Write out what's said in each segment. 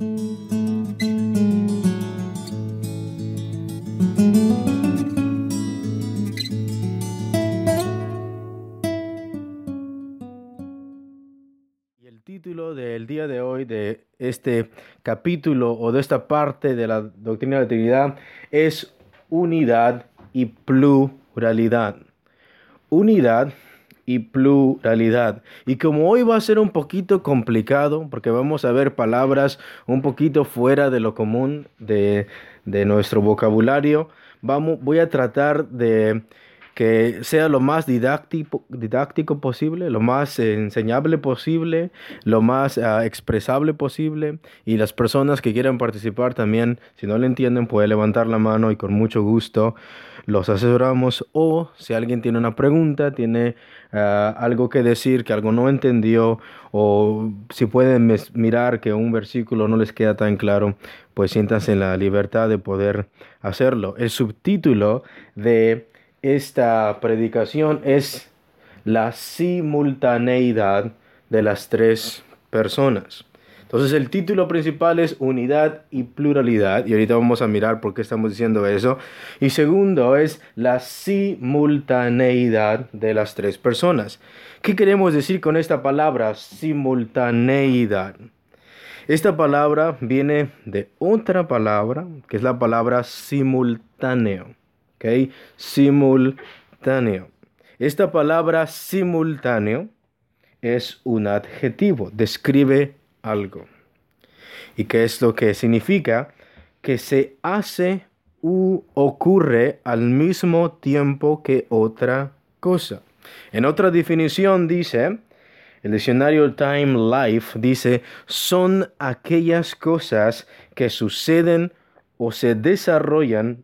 El título del día de hoy de este capítulo o de esta parte de la doctrina de la Trinidad es unidad y pluralidad. Unidad y pluralidad. Y como hoy va a ser un poquito complicado, porque vamos a ver palabras un poquito fuera de lo común de, de nuestro vocabulario, vamos, voy a tratar de que sea lo más didáctico, didáctico posible, lo más enseñable posible, lo más uh, expresable posible. Y las personas que quieran participar también, si no le entienden, puede levantar la mano y con mucho gusto los asesoramos. O si alguien tiene una pregunta, tiene uh, algo que decir, que algo no entendió, o si pueden mirar que un versículo no les queda tan claro, pues siéntanse en la libertad de poder hacerlo. El subtítulo de esta predicación es la simultaneidad de las tres personas. Entonces el título principal es unidad y pluralidad y ahorita vamos a mirar por qué estamos diciendo eso. Y segundo es la simultaneidad de las tres personas. ¿Qué queremos decir con esta palabra simultaneidad? Esta palabra viene de otra palabra que es la palabra simultáneo. ¿Ok? Simultáneo. Esta palabra simultáneo es un adjetivo, describe algo. ¿Y qué es lo que significa? Que se hace u ocurre al mismo tiempo que otra cosa. En otra definición dice, el diccionario Time Life dice, son aquellas cosas que suceden o se desarrollan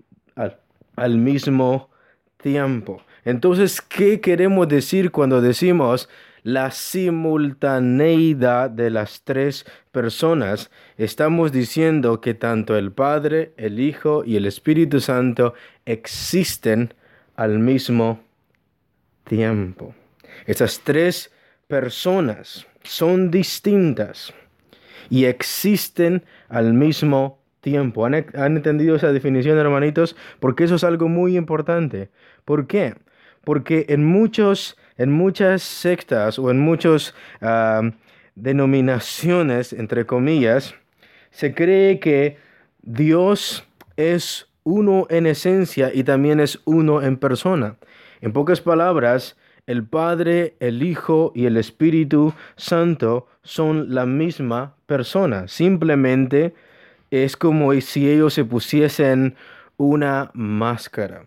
al mismo tiempo. Entonces, ¿qué queremos decir cuando decimos la simultaneidad de las tres personas? Estamos diciendo que tanto el Padre, el Hijo y el Espíritu Santo existen al mismo tiempo. Esas tres personas son distintas y existen al mismo tiempo tiempo. ¿Han, ¿Han, entendido esa definición, hermanitos? Porque eso es algo muy importante. ¿Por qué? Porque en, muchos, en muchas sectas o en muchas denominaciones, entre comillas, se cree que Dios es uno en esencia y también es uno en persona. En pocas palabras, el Padre, el Hijo y el Espíritu Santo son la misma persona. Simplemente es como si ellos se pusiesen una máscara.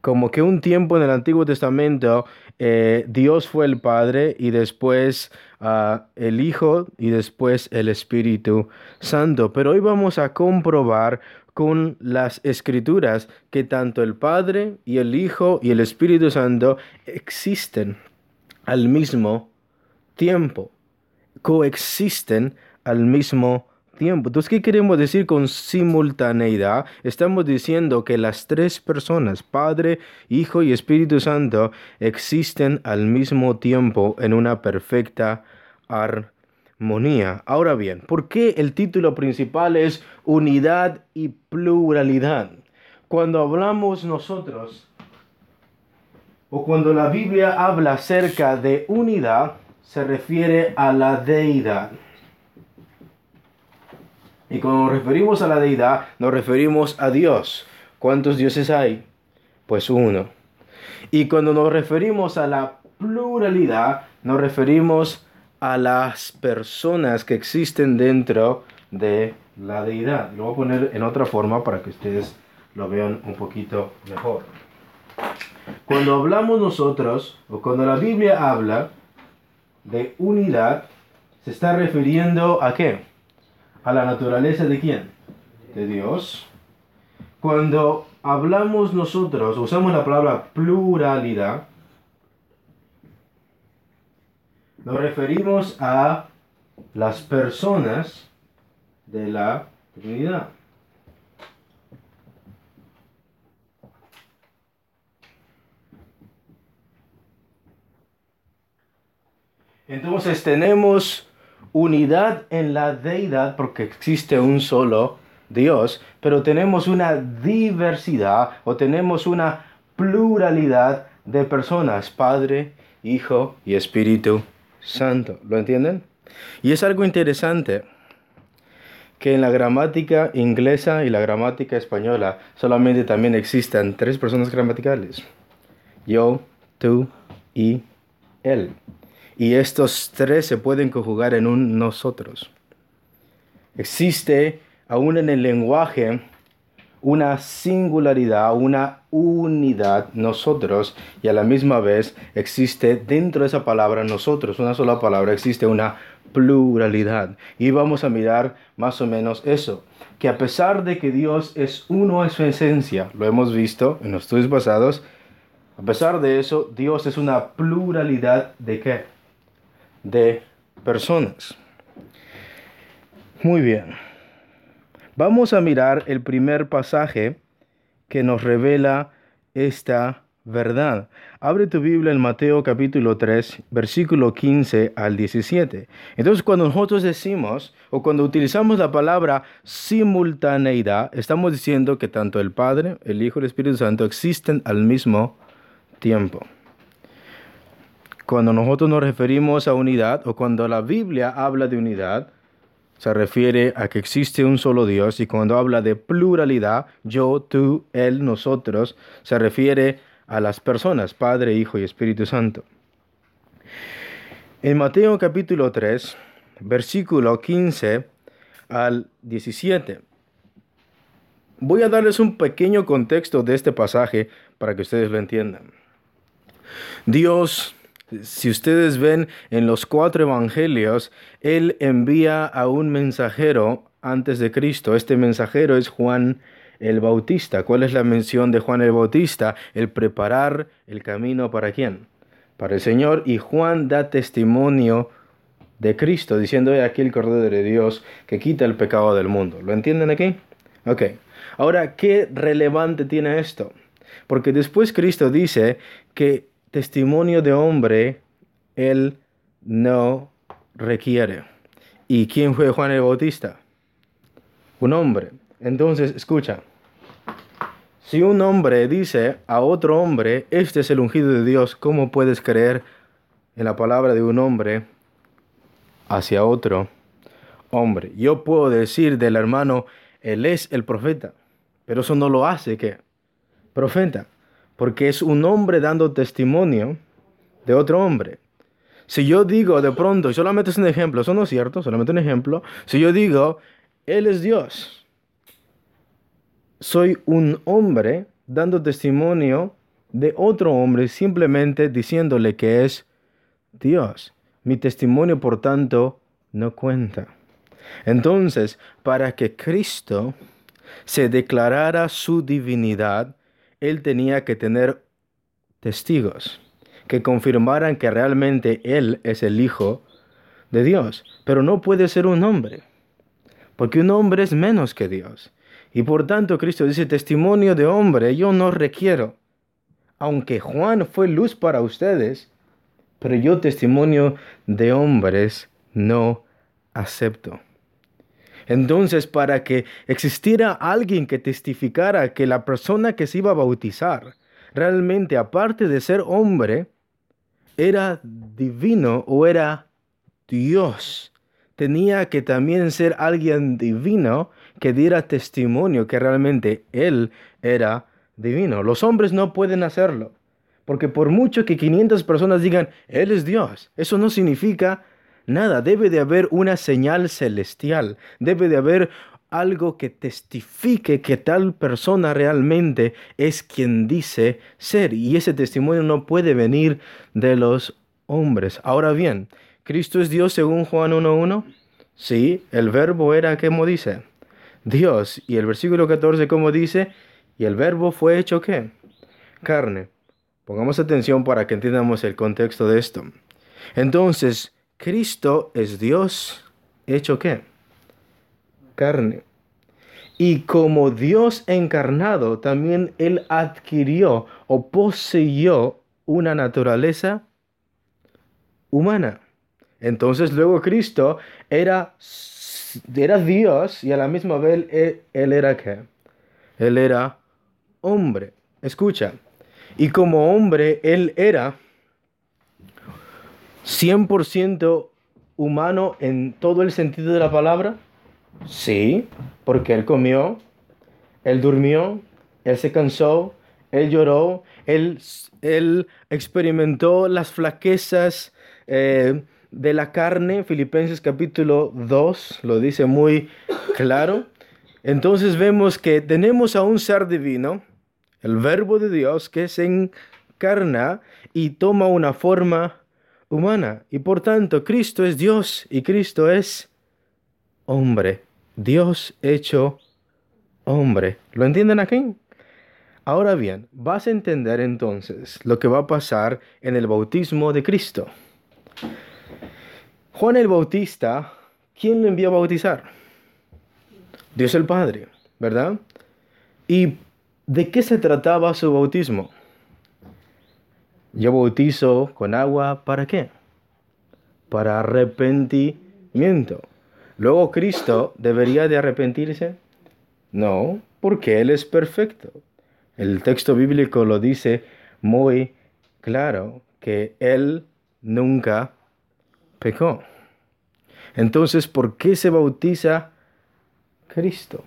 Como que un tiempo en el Antiguo Testamento eh, Dios fue el Padre y después uh, el Hijo y después el Espíritu Santo. Pero hoy vamos a comprobar con las escrituras que tanto el Padre y el Hijo y el Espíritu Santo existen al mismo tiempo, coexisten al mismo tiempo tiempo. Entonces, ¿qué queremos decir con simultaneidad? Estamos diciendo que las tres personas, Padre, Hijo y Espíritu Santo, existen al mismo tiempo en una perfecta armonía. Ahora bien, ¿por qué el título principal es unidad y pluralidad? Cuando hablamos nosotros, o cuando la Biblia habla acerca de unidad, se refiere a la deidad. Y cuando nos referimos a la deidad, nos referimos a Dios. ¿Cuántos dioses hay? Pues uno. Y cuando nos referimos a la pluralidad, nos referimos a las personas que existen dentro de la deidad. Lo voy a poner en otra forma para que ustedes lo vean un poquito mejor. Cuando hablamos nosotros, o cuando la Biblia habla de unidad, se está refiriendo a qué? A la naturaleza de quién? De Dios. Cuando hablamos nosotros, usamos la palabra pluralidad, nos referimos a las personas de la Trinidad. Entonces tenemos unidad en la deidad porque existe un solo Dios, pero tenemos una diversidad o tenemos una pluralidad de personas, Padre, Hijo y Espíritu Santo. ¿Lo entienden? Y es algo interesante que en la gramática inglesa y la gramática española solamente también existen tres personas gramaticales. Yo, tú y él. Y estos tres se pueden conjugar en un nosotros. Existe aún en el lenguaje una singularidad, una unidad, nosotros, y a la misma vez existe dentro de esa palabra nosotros, una sola palabra, existe una pluralidad. Y vamos a mirar más o menos eso, que a pesar de que Dios es uno en su esencia, lo hemos visto en los estudios pasados, a pesar de eso, Dios es una pluralidad de qué? De personas. Muy bien. Vamos a mirar el primer pasaje que nos revela esta verdad. Abre tu Biblia en Mateo capítulo 3, versículo 15 al 17. Entonces, cuando nosotros decimos o cuando utilizamos la palabra simultaneidad, estamos diciendo que tanto el Padre, el Hijo y el Espíritu Santo existen al mismo tiempo. Cuando nosotros nos referimos a unidad o cuando la Biblia habla de unidad, se refiere a que existe un solo Dios y cuando habla de pluralidad, yo, tú, él, nosotros, se refiere a las personas, Padre, Hijo y Espíritu Santo. En Mateo capítulo 3, versículo 15 al 17. Voy a darles un pequeño contexto de este pasaje para que ustedes lo entiendan. Dios si ustedes ven en los cuatro evangelios, Él envía a un mensajero antes de Cristo. Este mensajero es Juan el Bautista. ¿Cuál es la mención de Juan el Bautista? El preparar el camino para quién? Para el Señor. Y Juan da testimonio de Cristo, diciendo, he aquí el Cordero de Dios que quita el pecado del mundo. ¿Lo entienden aquí? Ok. Ahora, ¿qué relevante tiene esto? Porque después Cristo dice que testimonio de hombre él no requiere. ¿Y quién fue Juan el Bautista? Un hombre. Entonces, escucha. Si un hombre dice a otro hombre, este es el ungido de Dios, ¿cómo puedes creer en la palabra de un hombre hacia otro hombre? Yo puedo decir del hermano, él es el profeta, pero eso no lo hace que profeta porque es un hombre dando testimonio de otro hombre. Si yo digo de pronto, solamente es un ejemplo, eso no es cierto, solamente un ejemplo, si yo digo, Él es Dios, soy un hombre dando testimonio de otro hombre simplemente diciéndole que es Dios. Mi testimonio, por tanto, no cuenta. Entonces, para que Cristo se declarara su divinidad, él tenía que tener testigos que confirmaran que realmente Él es el Hijo de Dios. Pero no puede ser un hombre, porque un hombre es menos que Dios. Y por tanto Cristo dice, testimonio de hombre yo no requiero. Aunque Juan fue luz para ustedes, pero yo testimonio de hombres no acepto. Entonces, para que existiera alguien que testificara que la persona que se iba a bautizar, realmente, aparte de ser hombre, era divino o era Dios, tenía que también ser alguien divino que diera testimonio que realmente Él era divino. Los hombres no pueden hacerlo, porque por mucho que 500 personas digan, Él es Dios, eso no significa Nada, debe de haber una señal celestial, debe de haber algo que testifique que tal persona realmente es quien dice ser y ese testimonio no puede venir de los hombres. Ahora bien, ¿Cristo es Dios según Juan 1.1? Sí, el verbo era como dice, Dios. Y el versículo 14 como dice, y el verbo fue hecho qué? Carne. Pongamos atención para que entendamos el contexto de esto. Entonces, Cristo es Dios hecho qué? Carne. Y como Dios encarnado, también Él adquirió o poseyó una naturaleza humana. Entonces luego Cristo era, era Dios y a la misma vez él, él era qué? Él era hombre. Escucha. Y como hombre, él era 100% humano en todo el sentido de la palabra. Sí, porque él comió, él durmió, él se cansó, él lloró, él, él experimentó las flaquezas eh, de la carne. Filipenses capítulo 2 lo dice muy claro. Entonces vemos que tenemos a un ser divino, el verbo de Dios, que se encarna y toma una forma humana. Y por tanto, Cristo es Dios y Cristo es hombre. Dios hecho hombre. ¿Lo entienden aquí? Ahora bien, vas a entender entonces lo que va a pasar en el bautismo de Cristo. Juan el Bautista, ¿quién lo envió a bautizar? Dios el Padre, ¿verdad? ¿Y de qué se trataba su bautismo? Yo bautizo con agua, ¿para qué? Para arrepentimiento. Luego Cristo debería de arrepentirse? No, porque Él es perfecto. El texto bíblico lo dice muy claro, que Él nunca pecó. Entonces, ¿por qué se bautiza Cristo.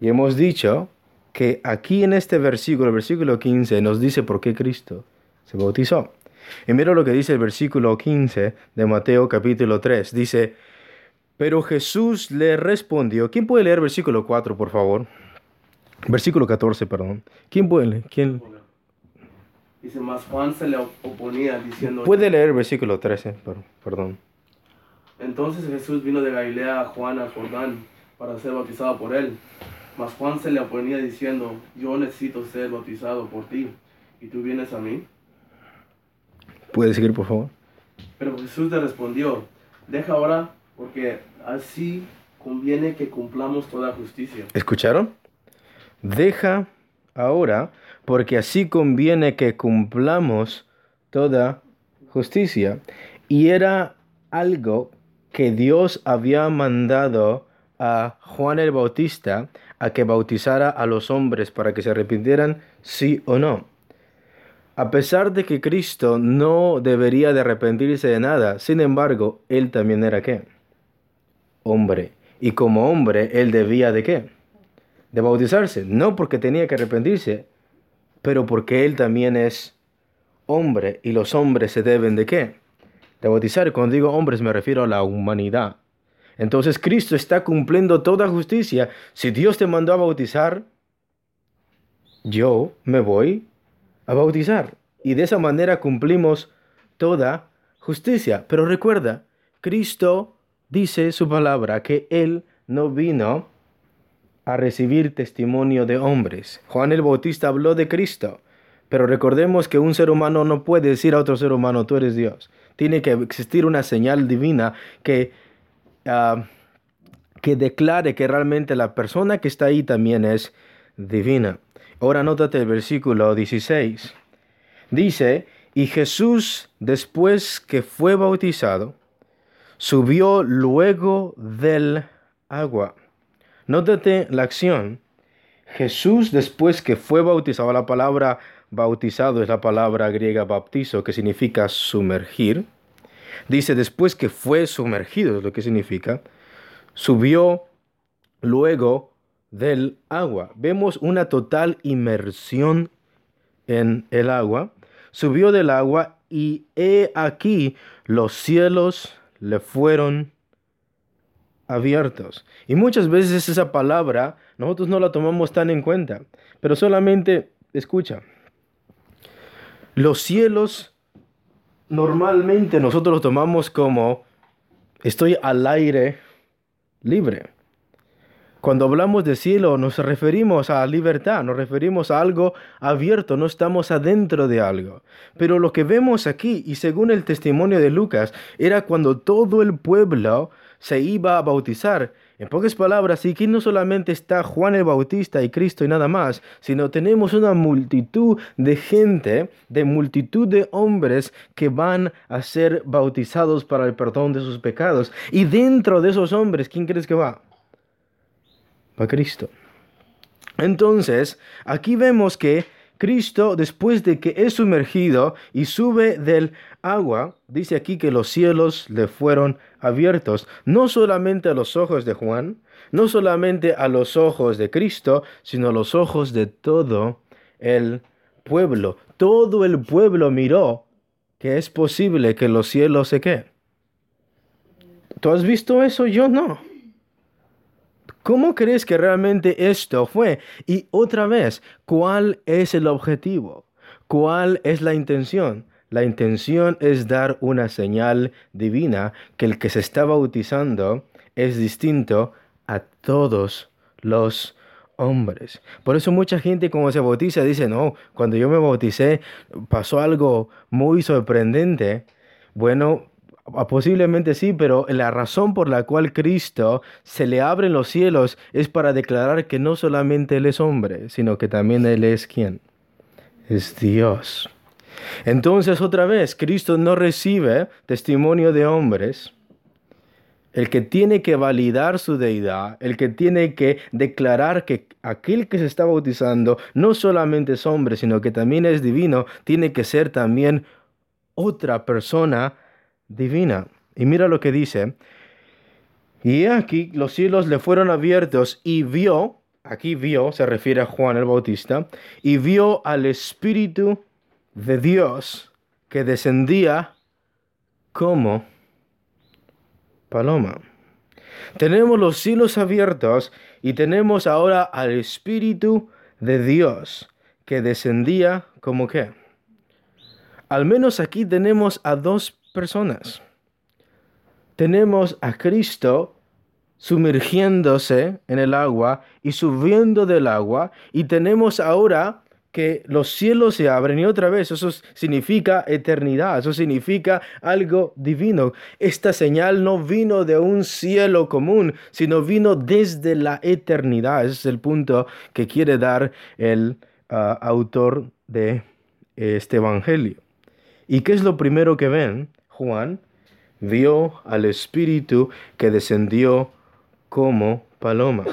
Y hemos dicho que aquí en este versículo, el versículo 15, nos dice por qué Cristo se bautizó. Y mira lo que dice el versículo 15 de Mateo capítulo 3. Dice, pero Jesús le respondió. ¿Quién puede leer versículo 4, por favor? Versículo 14, perdón. ¿Quién puede leer? ¿Quién? Dice, más Juan se le oponía diciendo... Puede leer versículo 13, perdón. Entonces Jesús vino de Galilea a Juan al Jordán para ser bautizado por él. Mas Juan se le oponía diciendo, yo necesito ser bautizado por ti, y tú vienes a mí. ¿Puede seguir, por favor? Pero Jesús le respondió, deja ahora, porque así conviene que cumplamos toda justicia. ¿Escucharon? Deja ahora, porque así conviene que cumplamos toda justicia. Y era algo que Dios había mandado a Juan el Bautista a que bautizara a los hombres para que se arrepintieran, sí o no. A pesar de que Cristo no debería de arrepentirse de nada, sin embargo, él también era qué? Hombre. Y como hombre, él debía de qué? De bautizarse. No porque tenía que arrepentirse, pero porque él también es hombre y los hombres se deben de qué? De bautizar. Cuando digo hombres me refiero a la humanidad. Entonces Cristo está cumpliendo toda justicia. Si Dios te mandó a bautizar, yo me voy a bautizar. Y de esa manera cumplimos toda justicia. Pero recuerda, Cristo dice su palabra que Él no vino a recibir testimonio de hombres. Juan el Bautista habló de Cristo. Pero recordemos que un ser humano no puede decir a otro ser humano, tú eres Dios. Tiene que existir una señal divina que Que declare que realmente la persona que está ahí también es divina. Ahora nótate el versículo 16. Dice, y Jesús, después que fue bautizado, subió luego del agua. Nótate la acción. Jesús, después que fue bautizado, la palabra bautizado es la palabra griega baptizo, que significa sumergir. Dice, después que fue sumergido, es lo que significa, subió luego del agua. Vemos una total inmersión en el agua. Subió del agua y he aquí los cielos le fueron abiertos. Y muchas veces esa palabra nosotros no la tomamos tan en cuenta, pero solamente escucha. Los cielos normalmente nosotros lo tomamos como estoy al aire libre. Cuando hablamos de cielo nos referimos a libertad, nos referimos a algo abierto, no estamos adentro de algo. Pero lo que vemos aquí, y según el testimonio de Lucas, era cuando todo el pueblo se iba a bautizar. En pocas palabras, aquí no solamente está Juan el Bautista y Cristo y nada más, sino tenemos una multitud de gente, de multitud de hombres que van a ser bautizados para el perdón de sus pecados. Y dentro de esos hombres, ¿quién crees que va? para Cristo. Entonces, aquí vemos que Cristo, después de que es sumergido y sube del agua, dice aquí que los cielos le fueron abiertos, no solamente a los ojos de Juan, no solamente a los ojos de Cristo, sino a los ojos de todo el pueblo. Todo el pueblo miró que es posible que los cielos se queden. ¿Tú has visto eso? Yo no. ¿Cómo crees que realmente esto fue? Y otra vez, ¿cuál es el objetivo? ¿Cuál es la intención? La intención es dar una señal divina que el que se está bautizando es distinto a todos los hombres. Por eso mucha gente cuando se bautiza dice, no, cuando yo me bauticé pasó algo muy sorprendente. Bueno, posiblemente sí, pero la razón por la cual Cristo se le abren los cielos es para declarar que no solamente Él es hombre, sino que también Él es quien? Es Dios. Entonces otra vez, Cristo no recibe testimonio de hombres. El que tiene que validar su deidad, el que tiene que declarar que aquel que se está bautizando no solamente es hombre, sino que también es divino, tiene que ser también otra persona divina. Y mira lo que dice. Y aquí los cielos le fueron abiertos y vio, aquí vio, se refiere a Juan el Bautista, y vio al Espíritu de Dios que descendía como paloma. Tenemos los cielos abiertos y tenemos ahora al Espíritu de Dios que descendía como qué. Al menos aquí tenemos a dos personas. Tenemos a Cristo sumergiéndose en el agua y subiendo del agua y tenemos ahora que los cielos se abren y otra vez eso significa eternidad, eso significa algo divino. Esta señal no vino de un cielo común, sino vino desde la eternidad. Ese es el punto que quiere dar el ah, autor de este Evangelio. ¿Y qué es lo primero que ven? Juan vio al Espíritu que descendió como paloma.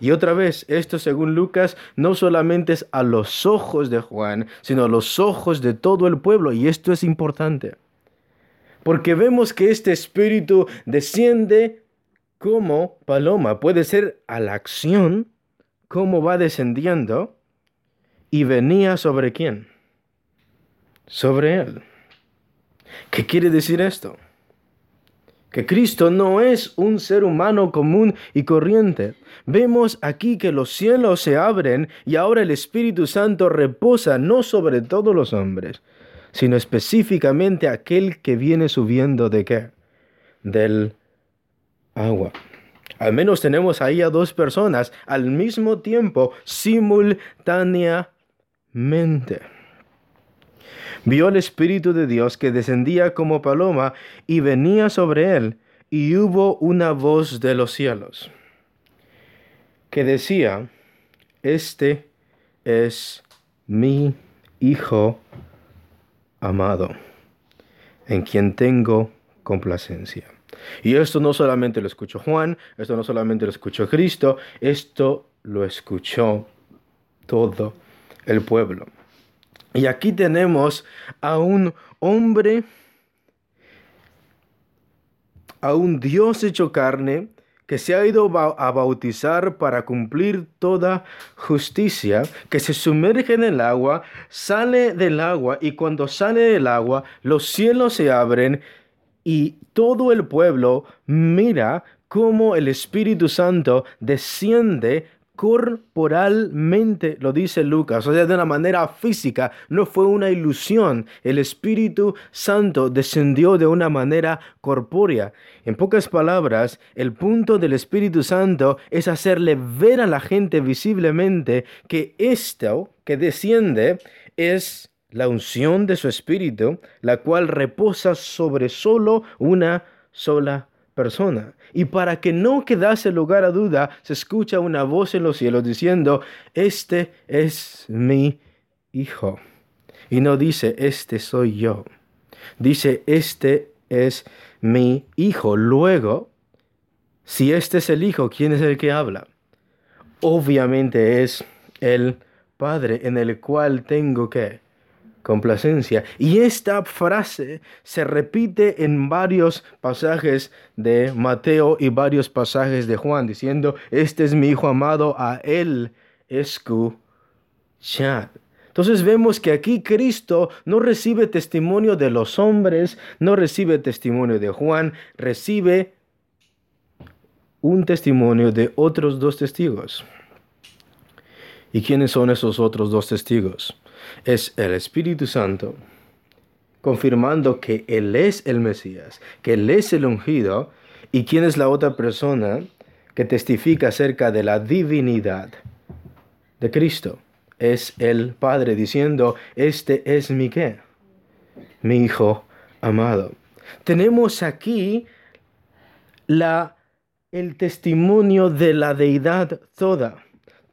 Y otra vez, esto según Lucas, no solamente es a los ojos de Juan, sino a los ojos de todo el pueblo. Y esto es importante. Porque vemos que este espíritu desciende como paloma. Puede ser a la acción, como va descendiendo, y venía sobre quién? Sobre él. ¿Qué quiere decir esto? Que Cristo no es un ser humano común y corriente. Vemos aquí que los cielos se abren y ahora el Espíritu Santo reposa no sobre todos los hombres, sino específicamente aquel que viene subiendo de qué? Del agua. Al menos tenemos ahí a dos personas al mismo tiempo, simultáneamente vio el Espíritu de Dios que descendía como paloma y venía sobre él, y hubo una voz de los cielos que decía, Este es mi Hijo amado, en quien tengo complacencia. Y esto no solamente lo escuchó Juan, esto no solamente lo escuchó Cristo, esto lo escuchó todo el pueblo. Y aquí tenemos a un hombre, a un Dios hecho carne, que se ha ido a bautizar para cumplir toda justicia, que se sumerge en el agua, sale del agua y cuando sale del agua los cielos se abren y todo el pueblo mira cómo el Espíritu Santo desciende corporalmente, lo dice Lucas, o sea, de una manera física, no fue una ilusión. El Espíritu Santo descendió de una manera corpórea. En pocas palabras, el punto del Espíritu Santo es hacerle ver a la gente visiblemente que esto que desciende es la unción de su Espíritu, la cual reposa sobre solo una sola persona. Y para que no quedase lugar a duda, se escucha una voz en los cielos diciendo, este es mi Hijo. Y no dice, este soy yo. Dice, este es mi Hijo. Luego, si este es el Hijo, ¿quién es el que habla? Obviamente es el Padre en el cual tengo que complacencia. Y esta frase se repite en varios pasajes de Mateo y varios pasajes de Juan, diciendo, este es mi Hijo amado, a él escuchad. Entonces vemos que aquí Cristo no recibe testimonio de los hombres, no recibe testimonio de Juan, recibe un testimonio de otros dos testigos. ¿Y quiénes son esos otros dos testigos? Es el Espíritu Santo confirmando que Él es el Mesías, que Él es el ungido, y quién es la otra persona que testifica acerca de la divinidad de Cristo. Es el Padre diciendo, este es mi qué, mi Hijo amado. Tenemos aquí la, el testimonio de la deidad toda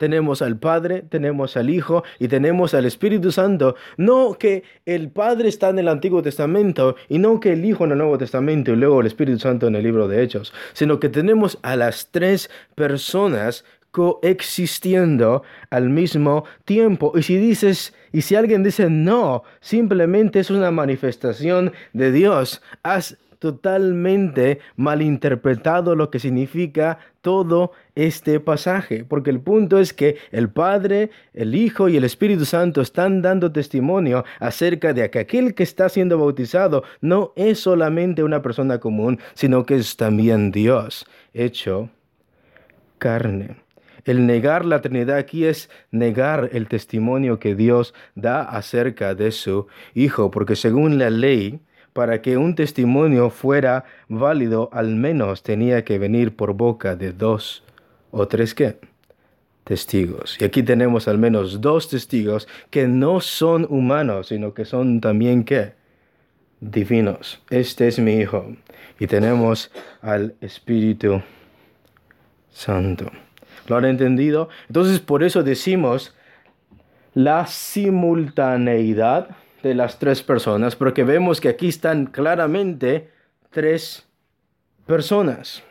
tenemos al Padre, tenemos al Hijo y tenemos al Espíritu Santo. No que el Padre está en el Antiguo Testamento y no que el Hijo en el Nuevo Testamento y luego el Espíritu Santo en el libro de Hechos, sino que tenemos a las tres personas coexistiendo al mismo tiempo. Y si dices, y si alguien dice no, simplemente es una manifestación de Dios, has totalmente malinterpretado lo que significa todo este pasaje, porque el punto es que el Padre, el Hijo y el Espíritu Santo están dando testimonio acerca de que aquel que está siendo bautizado no es solamente una persona común, sino que es también Dios hecho carne. El negar la Trinidad aquí es negar el testimonio que Dios da acerca de su Hijo, porque según la ley, para que un testimonio fuera válido, al menos tenía que venir por boca de dos o tres qué? Testigos. Y aquí tenemos al menos dos testigos que no son humanos, sino que son también qué? Divinos. Este es mi Hijo. Y tenemos al Espíritu Santo. ¿Lo han entendido? Entonces por eso decimos la simultaneidad de las tres personas, porque vemos que aquí están claramente tres personas.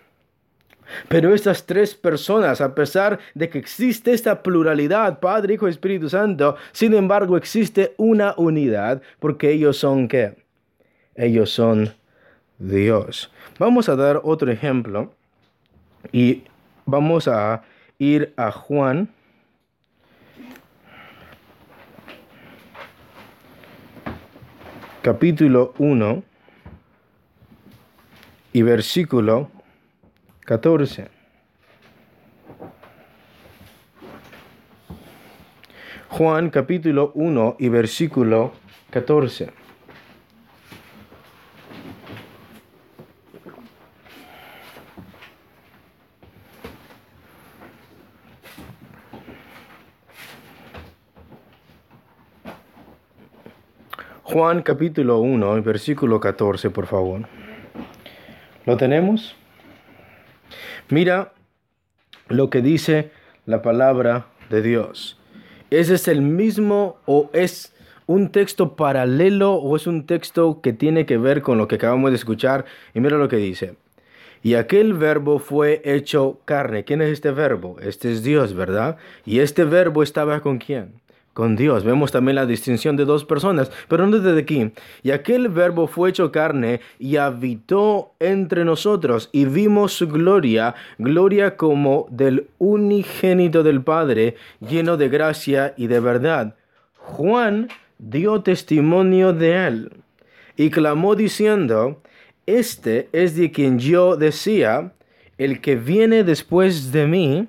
Pero estas tres personas, a pesar de que existe esta pluralidad, Padre, Hijo y Espíritu Santo, sin embargo existe una unidad, porque ellos son qué? Ellos son Dios. Vamos a dar otro ejemplo y vamos a ir a Juan capítulo 1 y versículo 14. Juan capítulo 1 y versículo 14. Juan capítulo 1, versículo 14, por favor. ¿Lo tenemos? Mira lo que dice la palabra de Dios. ¿Ese es el mismo o es un texto paralelo o es un texto que tiene que ver con lo que acabamos de escuchar? Y mira lo que dice. Y aquel verbo fue hecho carne. ¿Quién es este verbo? Este es Dios, ¿verdad? Y este verbo estaba con quién? Con Dios. Vemos también la distinción de dos personas, pero no desde aquí. Y aquel verbo fue hecho carne y habitó entre nosotros y vimos su gloria, gloria como del unigénito del Padre, lleno de gracia y de verdad. Juan dio testimonio de él y clamó diciendo, Este es de quien yo decía, el que viene después de mí,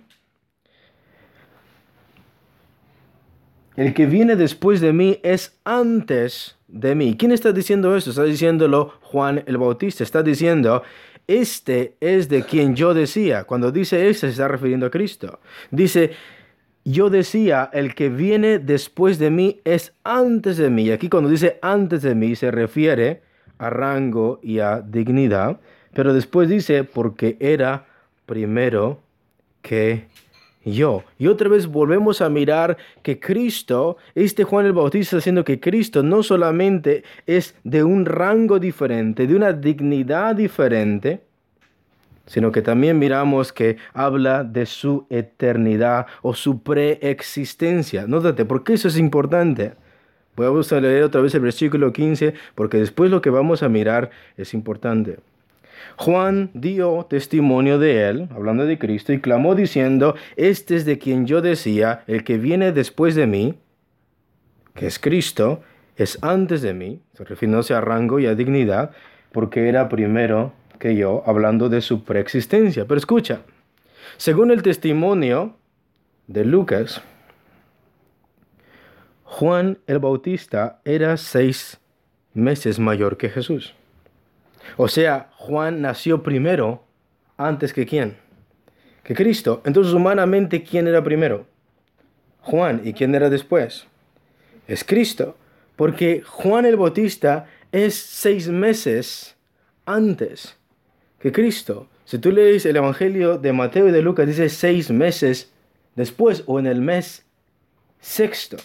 el que viene después de mí es antes de mí. ¿Quién está diciendo esto? Está diciéndolo Juan el Bautista. Está diciendo, este es de quien yo decía. Cuando dice este se está refiriendo a Cristo. Dice, yo decía, el que viene después de mí es antes de mí. Aquí cuando dice antes de mí se refiere a rango y a dignidad, pero después dice porque era primero que yo. Y otra vez volvemos a mirar que Cristo, este Juan el Bautista diciendo que Cristo no solamente es de un rango diferente, de una dignidad diferente, sino que también miramos que habla de su eternidad o su preexistencia. Nótate, porque eso es importante. Voy a leer otra vez el versículo 15, porque después lo que vamos a mirar es importante. Juan dio testimonio de él, hablando de Cristo, y clamó diciendo, Este es de quien yo decía, el que viene después de mí, que es Cristo, es antes de mí, se refiriéndose a rango y a dignidad, porque era primero que yo, hablando de su preexistencia. Pero escucha, según el testimonio de Lucas, Juan el Bautista era seis meses mayor que Jesús. O sea, Juan nació primero antes que quién? Que Cristo. Entonces, humanamente, ¿quién era primero? Juan. ¿Y quién era después? Es Cristo. Porque Juan el Bautista es seis meses antes que Cristo. Si tú lees el Evangelio de Mateo y de Lucas, dice seis meses después o en el mes sexto.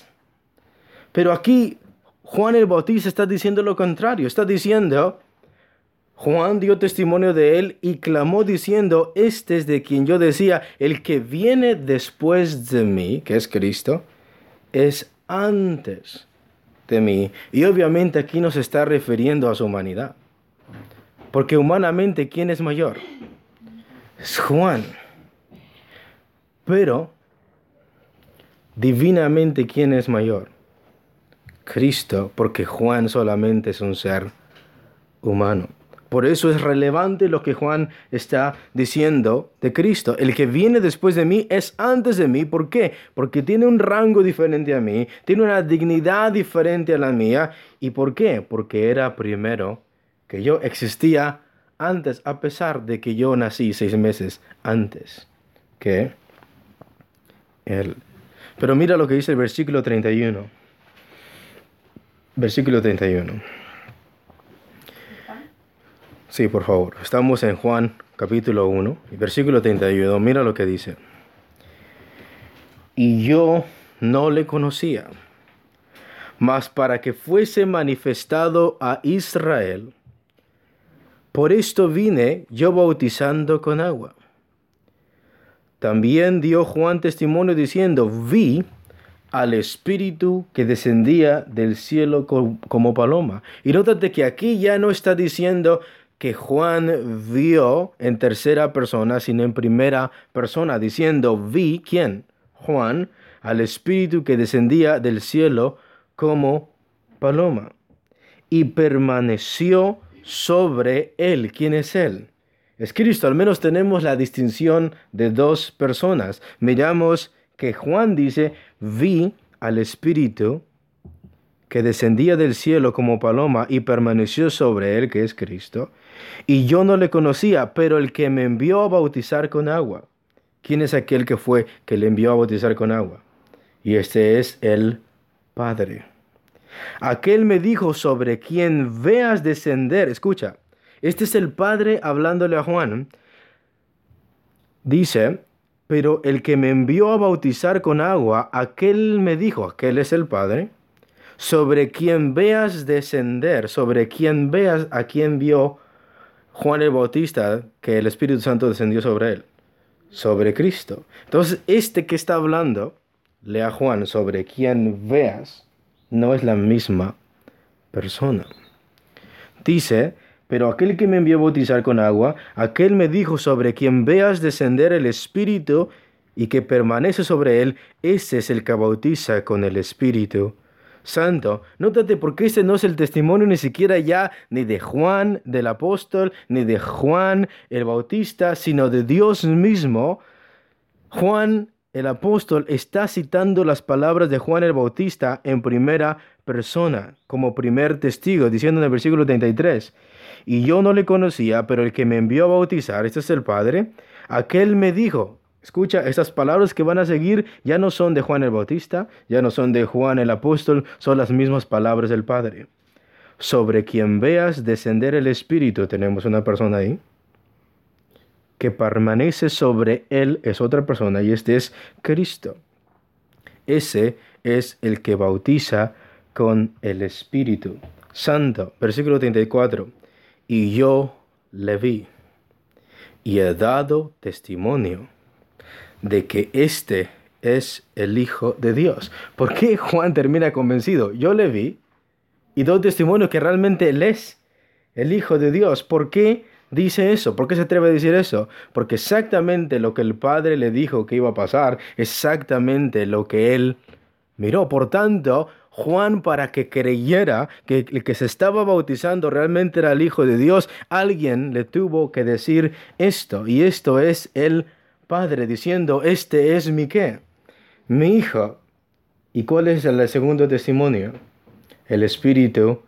Pero aquí Juan el Bautista está diciendo lo contrario. Está diciendo Juan dio testimonio de él y clamó diciendo, este es de quien yo decía, el que viene después de mí, que es Cristo, es antes de mí. Y obviamente aquí nos está refiriendo a su humanidad. Porque humanamente, ¿quién es mayor? Es Juan. Pero, divinamente, ¿quién es mayor? Cristo, porque Juan solamente es un ser humano. Por eso es relevante lo que Juan está diciendo de Cristo. El que viene después de mí es antes de mí. ¿Por qué? Porque tiene un rango diferente a mí, tiene una dignidad diferente a la mía. ¿Y por qué? Porque era primero que yo existía antes, a pesar de que yo nací seis meses antes que él. Pero mira lo que dice el versículo 31. Versículo 31. Sí, por favor. Estamos en Juan capítulo 1, versículo 31. Mira lo que dice. Y yo no le conocía, mas para que fuese manifestado a Israel. Por esto vine yo bautizando con agua. También dio Juan testimonio diciendo, vi al Espíritu que descendía del cielo como paloma. Y nótate que aquí ya no está diciendo que Juan vio en tercera persona, sino en primera persona, diciendo, vi, ¿quién? Juan, al Espíritu que descendía del cielo como paloma. Y permaneció sobre él. ¿Quién es él? Es Cristo. Al menos tenemos la distinción de dos personas. Miramos que Juan dice, vi al Espíritu que descendía del cielo como paloma y permaneció sobre él, que es Cristo. Y yo no le conocía, pero el que me envió a bautizar con agua. ¿Quién es aquel que fue que le envió a bautizar con agua? Y este es el Padre. Aquel me dijo sobre quien veas descender. Escucha, este es el Padre hablándole a Juan. Dice, pero el que me envió a bautizar con agua, aquel me dijo, aquel es el Padre, sobre quien veas descender, sobre quien veas a quien vio Juan el Bautista, que el Espíritu Santo descendió sobre él, sobre Cristo. Entonces, este que está hablando, lea Juan, sobre quien veas, no es la misma persona. Dice, pero aquel que me envió a bautizar con agua, aquel me dijo sobre quien veas descender el Espíritu y que permanece sobre él, ese es el que bautiza con el Espíritu Santo. Nótate porque ese no es el testimonio ni siquiera ya ni de Juan del apóstol, ni de Juan el Bautista, sino de Dios mismo. Juan el apóstol está citando las palabras de Juan el Bautista en primera persona, como primer testigo, diciendo en el versículo 33, y yo no le conocía, pero el que me envió a bautizar, este es el Padre, aquel me dijo, escucha, estas palabras que van a seguir ya no son de Juan el Bautista, ya no son de Juan el apóstol, son las mismas palabras del Padre. Sobre quien veas descender el Espíritu, tenemos una persona ahí que permanece sobre él es otra persona y este es Cristo. Ese es el que bautiza con el Espíritu Santo. Versículo 34. Y yo le vi y he dado testimonio de que este es el Hijo de Dios. ¿Por qué Juan termina convencido? Yo le vi y doy testimonio que realmente él es el Hijo de Dios. ¿Por qué? dice eso? ¿Por qué se atreve a decir eso? Porque exactamente lo que el Padre le dijo que iba a pasar, exactamente lo que él miró. Por tanto, Juan, para que creyera que el que se estaba bautizando realmente era el Hijo de Dios, alguien le tuvo que decir esto. Y esto es el Padre diciendo, este es mi qué? Mi Hijo. ¿Y cuál es el segundo testimonio? El Espíritu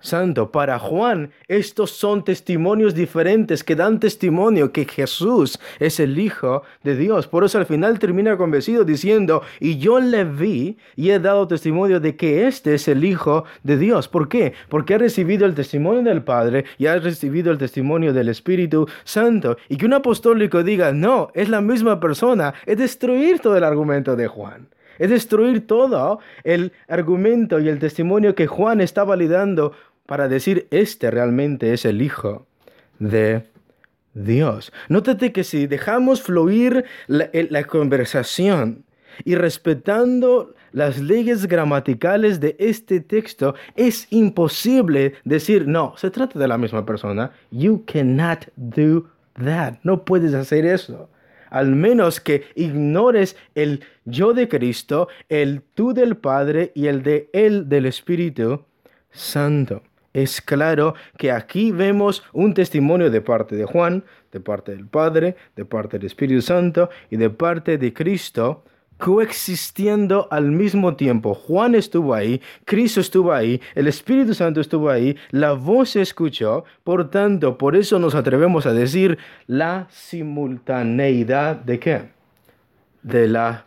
Santo. Para Juan, estos son testimonios diferentes que dan testimonio que Jesús es el Hijo de Dios. Por eso al final termina convencido diciendo, y yo le vi y he dado testimonio de que este es el Hijo de Dios. ¿Por qué? Porque ha recibido el testimonio del Padre y ha recibido el testimonio del Espíritu Santo. Y que un apostólico diga, no, es la misma persona, es destruir todo el argumento de Juan es destruir todo el argumento y el testimonio que Juan está validando para decir, este realmente es el Hijo de Dios. Nótate que si dejamos fluir la, la conversación y respetando las leyes gramaticales de este texto, es imposible decir, no, se trata de la misma persona. You cannot do that. No puedes hacer eso. Al menos que ignores el yo de Cristo, el tú del Padre y el de él del Espíritu Santo es claro que aquí vemos un testimonio de parte de Juan, de parte del Padre, de parte del Espíritu Santo y de parte de Cristo coexistiendo al mismo tiempo. Juan estuvo ahí, Cristo estuvo ahí, el Espíritu Santo estuvo ahí, la voz se escuchó, por tanto, por eso nos atrevemos a decir la simultaneidad de qué? De la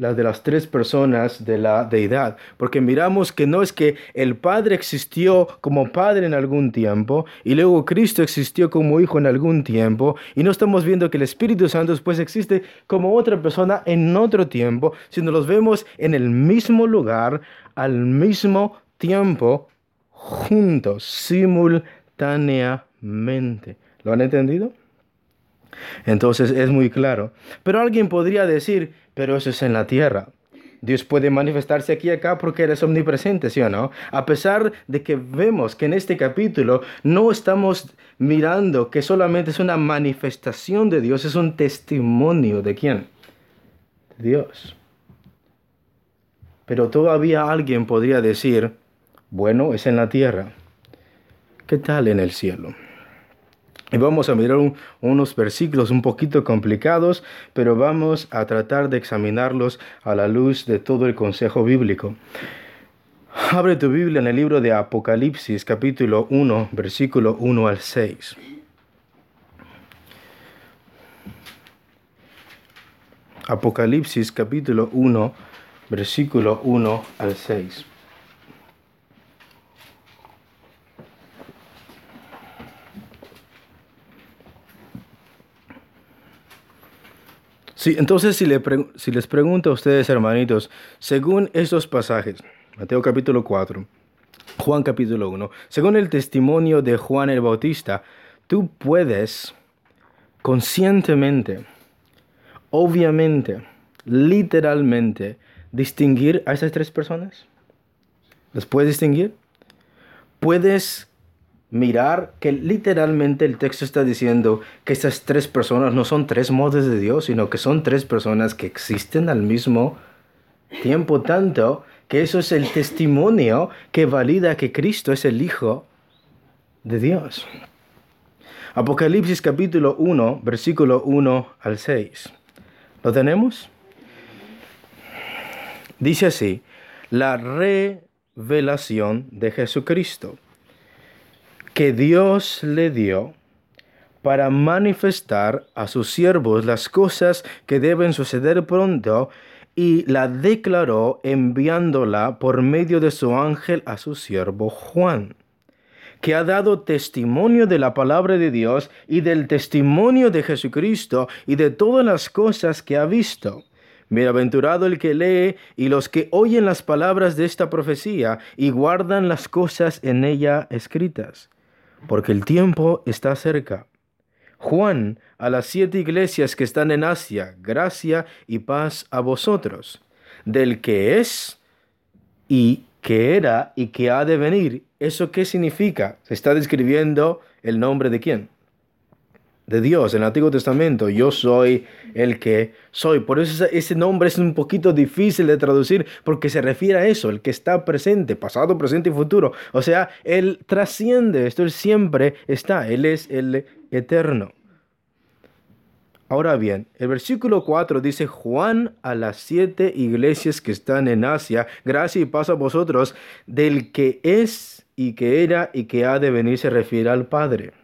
las de las tres personas de la deidad, porque miramos que no es que el Padre existió como Padre en algún tiempo y luego Cristo existió como Hijo en algún tiempo y no estamos viendo que el Espíritu Santo después existe como otra persona en otro tiempo, sino los vemos en el mismo lugar, al mismo tiempo, juntos, simultáneamente. ¿Lo han entendido? Entonces es muy claro. Pero alguien podría decir, pero eso es en la tierra. Dios puede manifestarse aquí y acá porque eres omnipresente, ¿sí o no? A pesar de que vemos que en este capítulo no estamos mirando que solamente es una manifestación de Dios, es un testimonio de quién? De Dios. Pero todavía alguien podría decir, bueno, es en la tierra. ¿Qué tal en el cielo? Y vamos a mirar unos versículos un poquito complicados, pero vamos a tratar de examinarlos a la luz de todo el consejo bíblico. Abre tu Biblia en el libro de Apocalipsis capítulo 1, versículo 1 al 6. Apocalipsis capítulo 1, versículo 1 al 6. Sí, entonces si, les pregunto a ustedes, hermanitos, según estos pasajes, Mateo capítulo 4, Juan capítulo 1, según el testimonio de Juan el Bautista, tú puedes conscientemente, obviamente, literalmente, distinguir a esas tres personas. ¿Las puedes distinguir? ¿Puedes mirar que literalmente el texto está diciendo que estas tres personas no son tres modos de Dios, sino que son tres personas que existen al mismo tiempo, tanto que eso es el testimonio que valida que Cristo es el Hijo de Dios. Apocalipsis capítulo 1, versículo 1 al 6. ¿Lo tenemos? Dice así, la revelación de Jesucristo que Dios le dio para manifestar a sus siervos las cosas que deben suceder pronto y la declaró enviándola por medio de su ángel a su siervo Juan, que ha dado testimonio de la palabra de Dios y del testimonio de Jesucristo y de todas las cosas que ha visto. Bienaventurado el que lee y los que oyen las palabras de esta profecía y guardan las cosas en ella escritas, porque el tiempo está cerca. Juan, a las siete iglesias que están en Asia, gracia y paz a vosotros, del que es y que era y que ha de venir. ¿Eso qué significa? Se está describiendo el nombre de quién? De Dios, en el Antiguo Testamento. Yo soy el que soy. Por eso ese nombre es un poquito difícil de traducir porque se refiere a eso, el que está presente, pasado, presente y futuro. O sea, Él trasciende, esto siempre está, Él es el eterno. Ahora bien, el versículo 4 dice, Juan a las siete iglesias que están en Asia, gracia y paz a vosotros, del que es y que era y que ha de venir se refiere al Padre.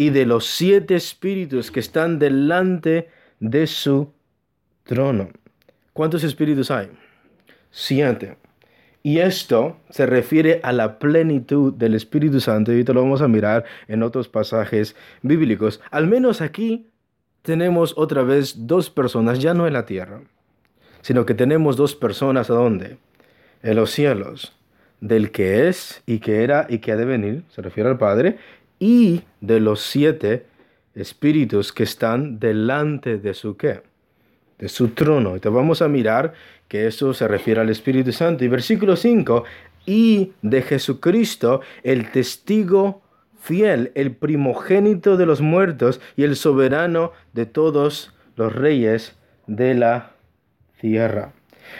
Y de los siete espíritus que están delante de su trono. ¿Cuántos espíritus hay? Siete. Y esto se refiere a la plenitud del Espíritu Santo, y ahorita lo vamos a mirar en otros pasajes bíblicos. Al menos aquí tenemos otra vez dos personas, ya no en la tierra, sino que tenemos dos personas a dónde? En los cielos, del que es y que era y que ha de venir, se refiere al Padre, y de los siete espíritus que están delante de su qué? De su trono. Entonces vamos a mirar que eso se refiere al Espíritu Santo. Y versículo 5, y de Jesucristo, el testigo fiel, el primogénito de los muertos y el soberano de todos los reyes de la tierra.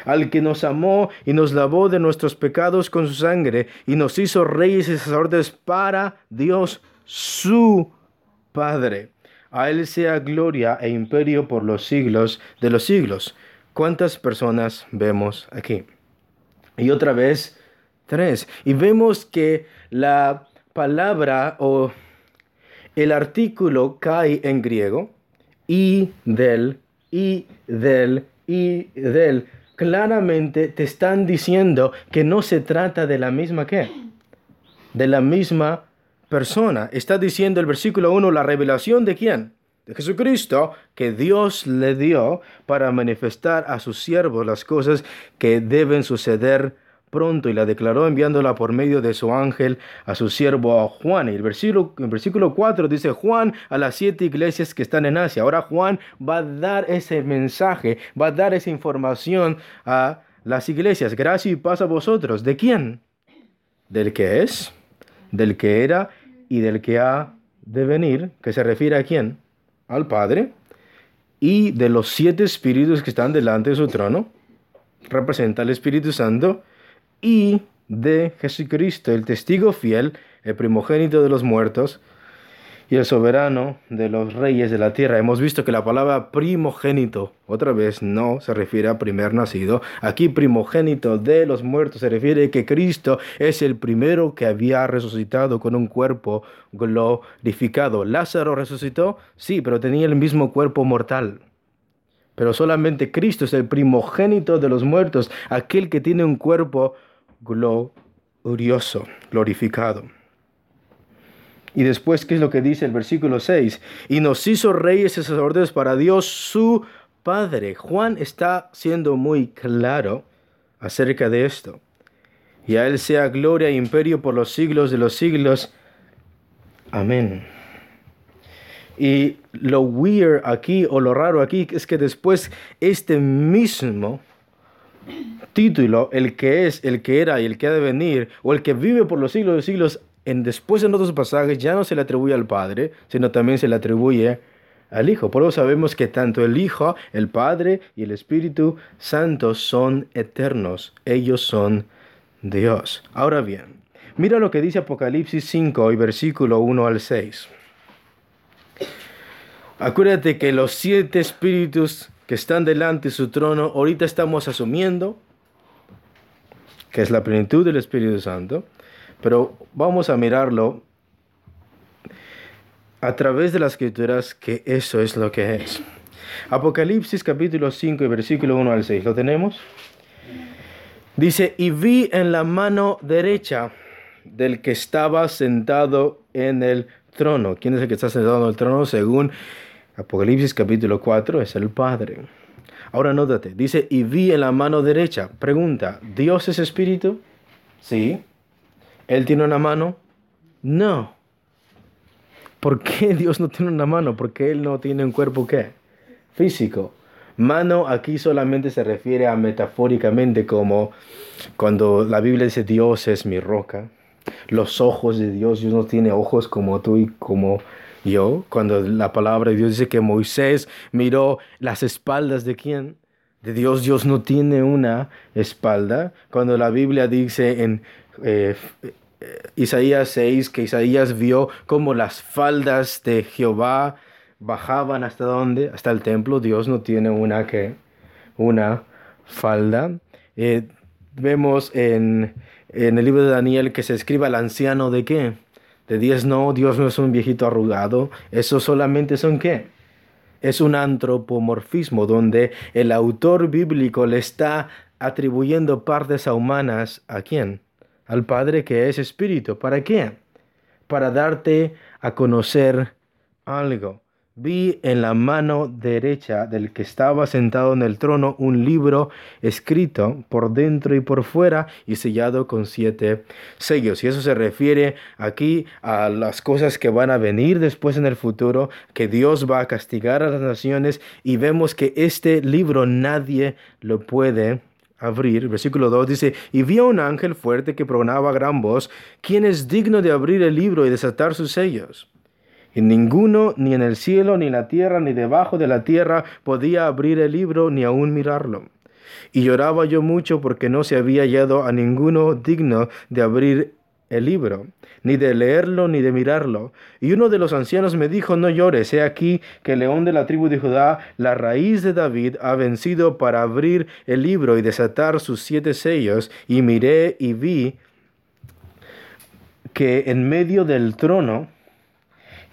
Al que nos amó y nos lavó de nuestros pecados con su sangre y nos hizo reyes y sacerdotes para Dios su Padre. A Él sea gloria e imperio por los siglos de los siglos. ¿Cuántas personas vemos aquí? Y otra vez, tres. Y vemos que la palabra o el artículo cae en griego y del, y del, y del. Claramente te están diciendo que no se trata de la misma qué? De la misma persona. Está diciendo el versículo 1 la revelación de quién? De Jesucristo que Dios le dio para manifestar a sus siervos las cosas que deben suceder pronto y la declaró enviándola por medio de su ángel a su siervo Juan. Y el versículo, el versículo 4 dice Juan a las siete iglesias que están en Asia. Ahora Juan va a dar ese mensaje, va a dar esa información a las iglesias. Gracia y paz a vosotros. ¿De quién? Del que es, del que era y del que ha de venir, que se refiere a quién? Al Padre. Y de los siete espíritus que están delante de su trono, representa al Espíritu Santo y de Jesucristo, el testigo fiel, el primogénito de los muertos y el soberano de los reyes de la tierra. Hemos visto que la palabra primogénito, otra vez, no se refiere a primer nacido. Aquí primogénito de los muertos se refiere a que Cristo es el primero que había resucitado con un cuerpo glorificado. Lázaro resucitó, sí, pero tenía el mismo cuerpo mortal. Pero solamente Cristo es el primogénito de los muertos, aquel que tiene un cuerpo glorioso, glorificado. Y después, ¿qué es lo que dice el versículo 6? Y nos hizo reyes y sacerdotes para Dios su Padre. Juan está siendo muy claro acerca de esto. Y a Él sea gloria e imperio por los siglos de los siglos. Amén. Y lo weird aquí o lo raro aquí es que después este mismo título, el que es, el que era y el que ha de venir, o el que vive por los siglos de siglos, en, después en otros pasajes ya no se le atribuye al Padre, sino también se le atribuye al Hijo. Por eso sabemos que tanto el Hijo, el Padre y el Espíritu Santo son eternos. Ellos son Dios. Ahora bien, mira lo que dice Apocalipsis 5 y versículo 1 al 6. Acuérdate que los siete espíritus que están delante de su trono, ahorita estamos asumiendo que es la plenitud del Espíritu Santo, pero vamos a mirarlo a través de las escrituras que eso es lo que es. Apocalipsis capítulo 5 y versículo 1 al 6, ¿lo tenemos? Dice, y vi en la mano derecha del que estaba sentado en el trono. ¿Quién es el que está sentado en el trono? Según Apocalipsis capítulo 4, es el Padre. Ahora nótate, dice, y vi en la mano derecha. Pregunta, ¿Dios es espíritu? Sí. ¿Él tiene una mano? No. ¿Por qué Dios no tiene una mano? Porque Él no tiene un cuerpo qué? Físico. Mano aquí solamente se refiere a metafóricamente como cuando la Biblia dice Dios es mi roca. Los ojos de Dios, Dios no tiene ojos como tú y como yo. Cuando la palabra de Dios dice que Moisés miró las espaldas de quién? De Dios, Dios no tiene una espalda. Cuando la Biblia dice en eh, Isaías 6 que Isaías vio como las faldas de Jehová bajaban hasta dónde? Hasta el templo. Dios no tiene una que una falda. Eh, vemos en, en el libro de Daniel que se escribe al anciano de qué? De 10 no, Dios no es un viejito arrugado. Eso solamente son qué? Es un antropomorfismo donde el autor bíblico le está atribuyendo partes a humanas a quién? Al Padre que es espíritu. ¿Para qué? Para darte a conocer algo vi en la mano derecha del que estaba sentado en el trono un libro escrito por dentro y por fuera y sellado con siete sellos. Y eso se refiere aquí a las cosas que van a venir después en el futuro, que Dios va a castigar a las naciones y vemos que este libro nadie lo puede abrir. Versículo 2 dice, y vio un ángel fuerte que pronaba gran voz, ¿quién es digno de abrir el libro y desatar sus sellos? Y ninguno, ni en el cielo, ni en la tierra, ni debajo de la tierra, podía abrir el libro, ni aun mirarlo. Y lloraba yo mucho porque no se había hallado a ninguno digno de abrir el libro, ni de leerlo, ni de mirarlo. Y uno de los ancianos me dijo, no llores, he aquí que el león de la tribu de Judá, la raíz de David, ha vencido para abrir el libro y desatar sus siete sellos. Y miré y vi que en medio del trono,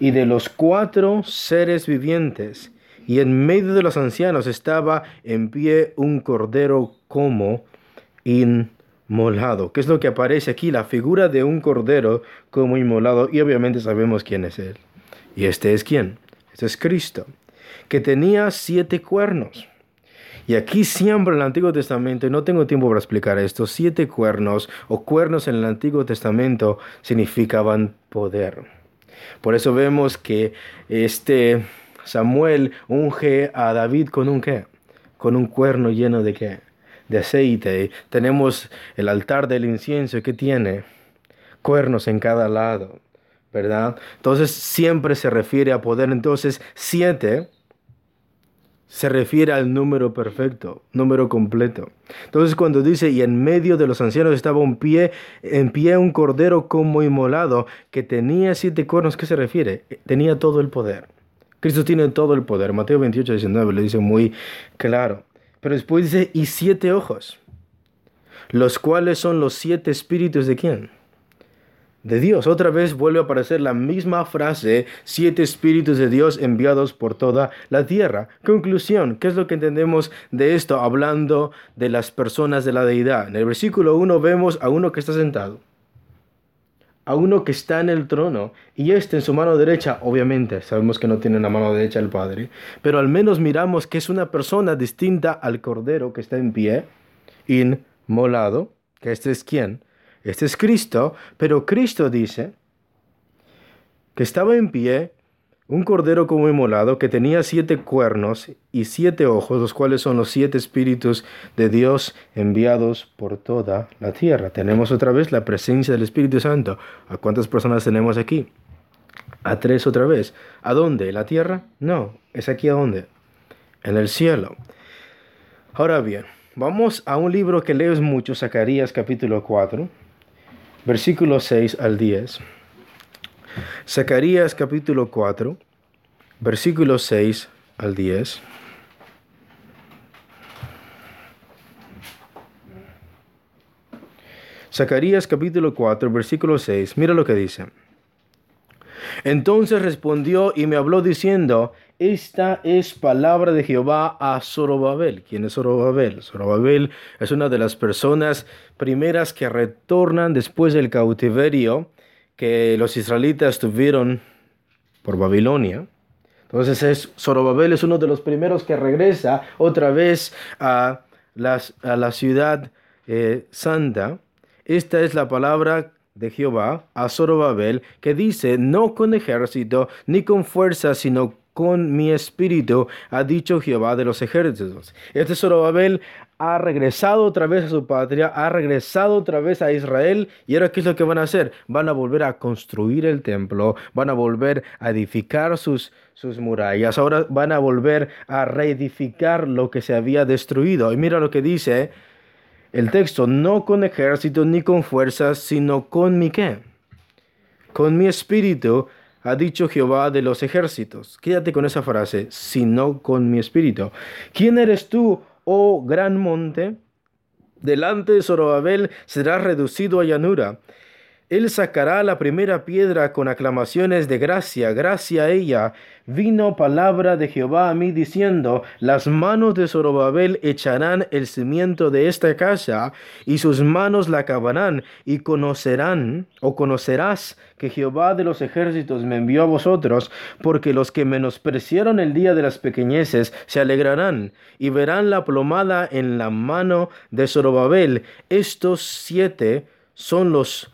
y de los cuatro seres vivientes, y en medio de los ancianos estaba en pie un cordero como inmolado. ¿Qué es lo que aparece aquí? La figura de un cordero como inmolado, y obviamente sabemos quién es él. ¿Y este es quién? Este es Cristo, que tenía siete cuernos. Y aquí siempre en el Antiguo Testamento, y no tengo tiempo para explicar esto, siete cuernos o cuernos en el Antiguo Testamento significaban poder. Por eso vemos que este Samuel unge a David con un qué? Con un cuerno lleno de qué? De aceite. Tenemos el altar del incienso que tiene cuernos en cada lado, ¿verdad? Entonces siempre se refiere a poder. Entonces siete se refiere al número perfecto, número completo. Entonces cuando dice, y en medio de los ancianos estaba un pie, en pie un cordero como inmolado, que tenía siete cuernos, ¿qué se refiere? Tenía todo el poder. Cristo tiene todo el poder. Mateo 28, 19 le dice muy claro. Pero después dice, y siete ojos, los cuales son los siete espíritus de quién? De Dios. Otra vez vuelve a aparecer la misma frase, siete espíritus de Dios enviados por toda la tierra. Conclusión, ¿qué es lo que entendemos de esto hablando de las personas de la deidad? En el versículo 1 vemos a uno que está sentado, a uno que está en el trono y este en su mano derecha, obviamente sabemos que no tiene la mano derecha el Padre, pero al menos miramos que es una persona distinta al Cordero que está en pie, inmolado, que este es quién? Este es Cristo, pero Cristo dice que estaba en pie un cordero como inmolado que tenía siete cuernos y siete ojos, los cuales son los siete espíritus de Dios enviados por toda la tierra. Tenemos otra vez la presencia del Espíritu Santo. ¿A cuántas personas tenemos aquí? A tres otra vez. ¿A dónde? ¿En la tierra? No, es aquí a dónde? En el cielo. Ahora bien, vamos a un libro que lees mucho, Zacarías capítulo 4 versículos 6 al 10. Zacarías capítulo 4, versículos 6 al 10. Zacarías capítulo 4, versículo 6. Mira lo que dice. Entonces respondió y me habló diciendo, esta es palabra de Jehová a Zorobabel. ¿Quién es Zorobabel? Zorobabel es una de las personas primeras que retornan después del cautiverio que los israelitas tuvieron por Babilonia. Entonces es, Zorobabel es uno de los primeros que regresa otra vez a, a la ciudad eh, santa. Esta es la palabra de Jehová a Zorobabel que dice, no con ejército ni con fuerza, sino con mi espíritu, ha dicho Jehová de los ejércitos. Este Zorobabel ha regresado otra vez a su patria, ha regresado otra vez a Israel y ahora qué es lo que van a hacer? Van a volver a construir el templo, van a volver a edificar sus, sus murallas, ahora van a volver a reedificar lo que se había destruido. Y mira lo que dice el texto, no con ejército ni con fuerzas, sino con mi qué? Con mi espíritu ha dicho Jehová de los ejércitos. Quédate con esa frase, sino con mi espíritu. ¿Quién eres tú, oh gran monte? Delante de Zorobabel será reducido a llanura él sacará la primera piedra con aclamaciones de gracia, gracia a ella. Vino palabra de Jehová a mí diciendo, las manos de Zorobabel echarán el cimiento de esta casa, y sus manos la acabarán, y conocerán, o conocerás, que Jehová de los ejércitos me envió a vosotros, porque los que menospreciaron el día de las pequeñeces se alegrarán, y verán la plomada en la mano de Zorobabel. Estos siete son los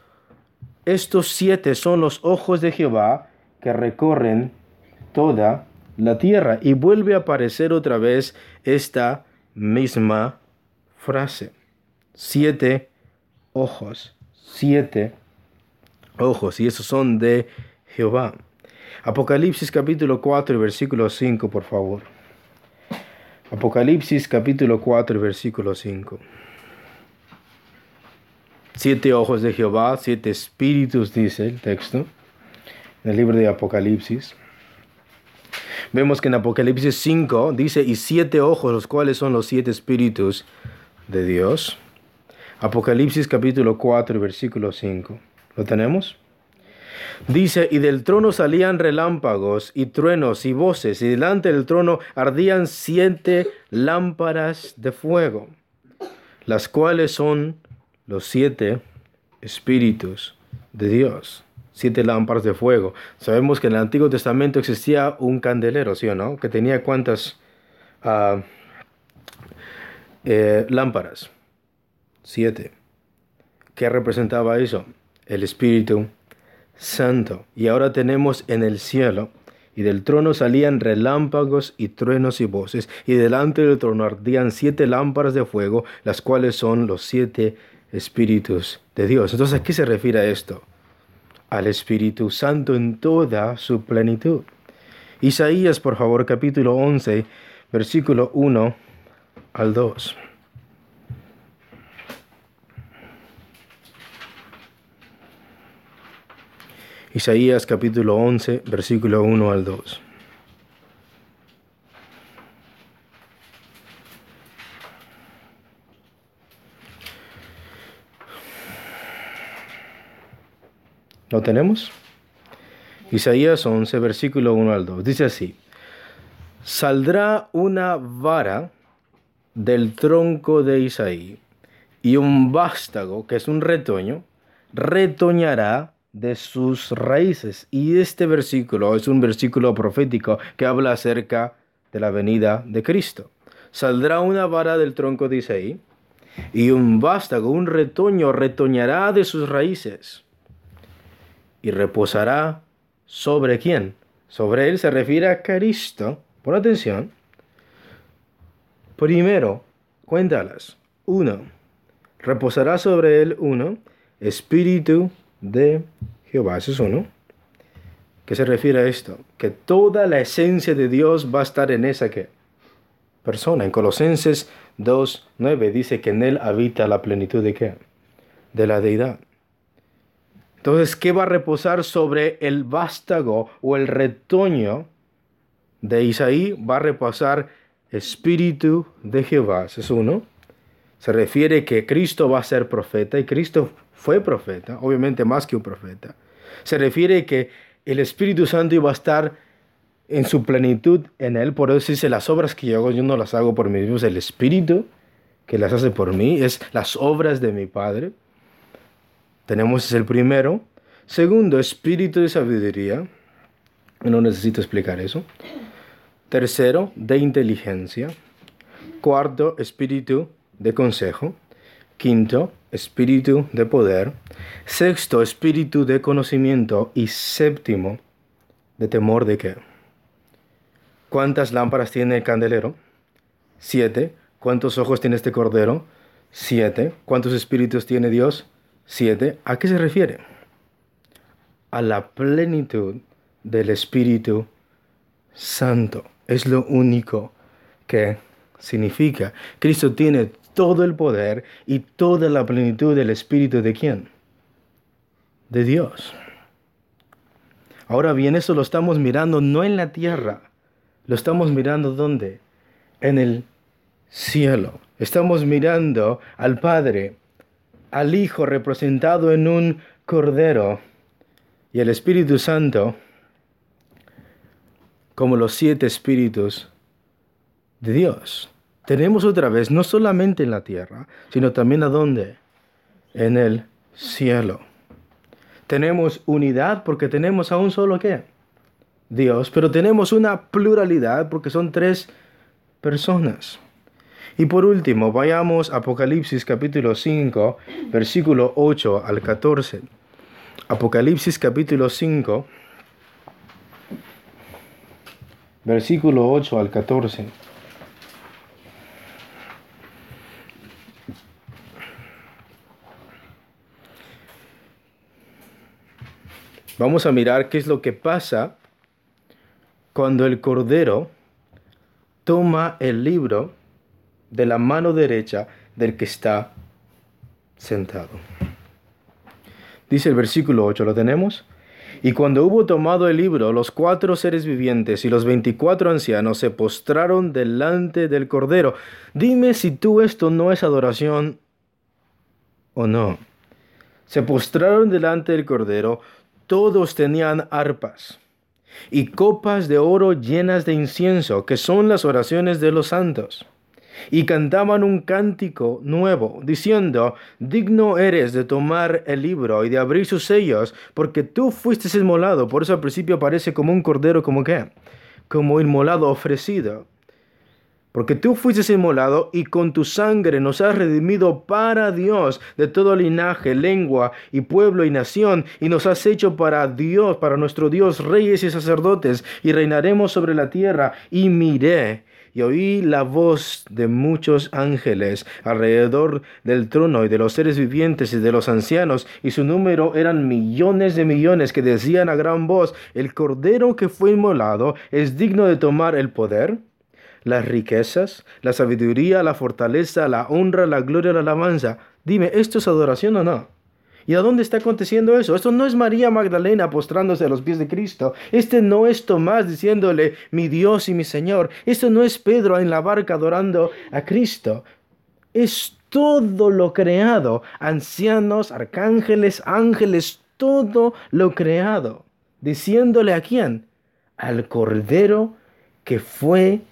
estos siete son los ojos de Jehová que recorren toda la tierra. Y vuelve a aparecer otra vez esta misma frase. Siete ojos, siete ojos. Y esos son de Jehová. Apocalipsis capítulo 4 versículo 5, por favor. Apocalipsis capítulo 4 versículo 5 siete ojos de Jehová, siete espíritus, dice el texto, en el libro de Apocalipsis. Vemos que en Apocalipsis 5 dice, y siete ojos, los cuales son los siete espíritus de Dios. Apocalipsis capítulo 4, versículo 5. ¿Lo tenemos? Dice, y del trono salían relámpagos y truenos y voces, y delante del trono ardían siete lámparas de fuego, las cuales son los siete espíritus de Dios, siete lámparas de fuego. Sabemos que en el Antiguo Testamento existía un candelero, ¿sí o no? Que tenía cuántas ah, eh, lámparas. Siete. ¿Qué representaba eso? El Espíritu Santo. Y ahora tenemos en el cielo y del trono salían relámpagos y truenos y voces, y delante del trono ardían siete lámparas de fuego, las cuales son los siete espíritus de Dios. Entonces, ¿a qué se refiere esto? Al Espíritu Santo en toda su plenitud. Isaías, por favor, capítulo 11, versículo 1 al 2. Isaías capítulo 11, versículo 1 al 2. ¿Lo tenemos? Isaías 11, versículo 1 al 2. Dice así, saldrá una vara del tronco de Isaí y un vástago, que es un retoño, retoñará de sus raíces. Y este versículo es un versículo profético que habla acerca de la venida de Cristo. Saldrá una vara del tronco de Isaí y un vástago, un retoño, retoñará de sus raíces y reposará sobre quién. Sobre él se refiere a Cristo. Por atención. Primero, cuéntalas. Uno, reposará sobre él uno, espíritu de Jehová. Eso es uno. ¿Qué se refiere a esto? Que toda la esencia de Dios va a estar en esa que persona. En Colosenses 2.9 dice que en él habita la plenitud de qué? De la deidad. Entonces, ¿qué va a reposar sobre el vástago o el retoño de Isaí? Va a reposar espíritu de Jehová. Ese es uno. Se refiere que Cristo va a ser profeta y Cristo fue profeta, obviamente más que un profeta. Se refiere que el Espíritu Santo iba a estar en su plenitud en él, por eso dice, las obras que yo hago yo no las hago por mí mismo, es el Espíritu que las hace por mí, es las obras de mi Padre. Tenemos el primero. Segundo, espíritu de sabiduría. No necesito explicar eso. Tercero, de inteligencia. Cuarto, espíritu de consejo. Quinto, espíritu de poder. Sexto, espíritu de conocimiento. Y séptimo, de temor de qué. ¿Cuántas lámparas tiene el candelero? Siete. ¿Cuántos ojos tiene este cordero? Siete. ¿Cuántos espíritus tiene Dios? Siete. ¿A qué se refiere? A la plenitud del Espíritu Santo. Es lo único que significa. Cristo tiene todo el poder y toda la plenitud del Espíritu de quién? De Dios. Ahora bien, eso lo estamos mirando no en la tierra, lo estamos mirando ¿dónde? En el cielo. Estamos mirando al Padre, al Hijo representado en un cordero y el Espíritu Santo como los siete espíritus de Dios. Tenemos otra vez, no solamente en la tierra, sino también a dónde? En el cielo. Tenemos unidad porque tenemos a un solo qué? Dios, pero tenemos una pluralidad porque son tres personas. Y por último, vayamos a Apocalipsis capítulo 5, versículo 8 al 14. Apocalipsis capítulo 5, versículo 8 al 14. Vamos a mirar qué es lo que pasa cuando el Cordero toma el libro de la mano derecha del que está sentado. Dice el versículo 8, ¿lo tenemos? Y cuando hubo tomado el libro, los cuatro seres vivientes y los veinticuatro ancianos se postraron delante del Cordero. Dime si tú esto no es adoración o no. Se postraron delante del Cordero, todos tenían arpas y copas de oro llenas de incienso, que son las oraciones de los santos. Y cantaban un cántico nuevo, diciendo, Digno eres de tomar el libro y de abrir sus sellos, porque tú fuiste inmolado. Por eso al principio parece como un cordero, como qué? Como inmolado ofrecido. Porque tú fuiste inmolado y con tu sangre nos has redimido para Dios de todo linaje, lengua y pueblo y nación, y nos has hecho para Dios, para nuestro Dios, reyes y sacerdotes, y reinaremos sobre la tierra. Y miré y oí la voz de muchos ángeles alrededor del trono y de los seres vivientes y de los ancianos, y su número eran millones de millones que decían a gran voz, el cordero que fue inmolado es digno de tomar el poder las riquezas, la sabiduría, la fortaleza, la honra, la gloria, la alabanza. Dime, ¿esto es adoración o no? ¿Y a dónde está aconteciendo eso? Esto no es María Magdalena postrándose a los pies de Cristo. Este no es Tomás diciéndole, mi Dios y mi Señor. Esto no es Pedro en la barca adorando a Cristo. Es todo lo creado. Ancianos, arcángeles, ángeles, todo lo creado. Diciéndole a quién? Al Cordero que fue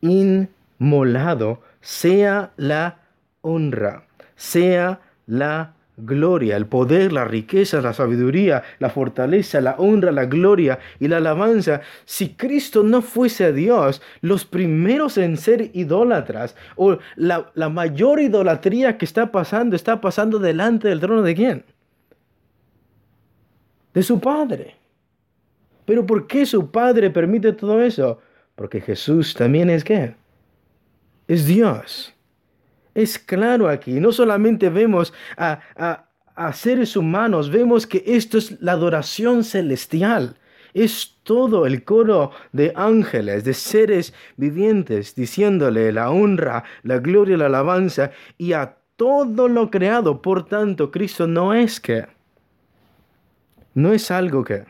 inmolado, sea la honra, sea la gloria, el poder, la riqueza, la sabiduría, la fortaleza, la honra, la gloria y la alabanza. Si Cristo no fuese Dios, los primeros en ser idólatras o la, la, mayor idolatría que está pasando, está pasando delante del trono de quién? De su Padre. Pero ¿por qué su Padre permite todo eso? Porque Jesús también es qué? Es Dios. Es claro aquí. No solamente vemos a, seres humanos, vemos que esto es la adoración celestial. Es todo el coro de ángeles, de seres vivientes, diciéndole la honra, la gloria, la alabanza y a todo lo creado. Por tanto, Cristo no es que, no es algo que,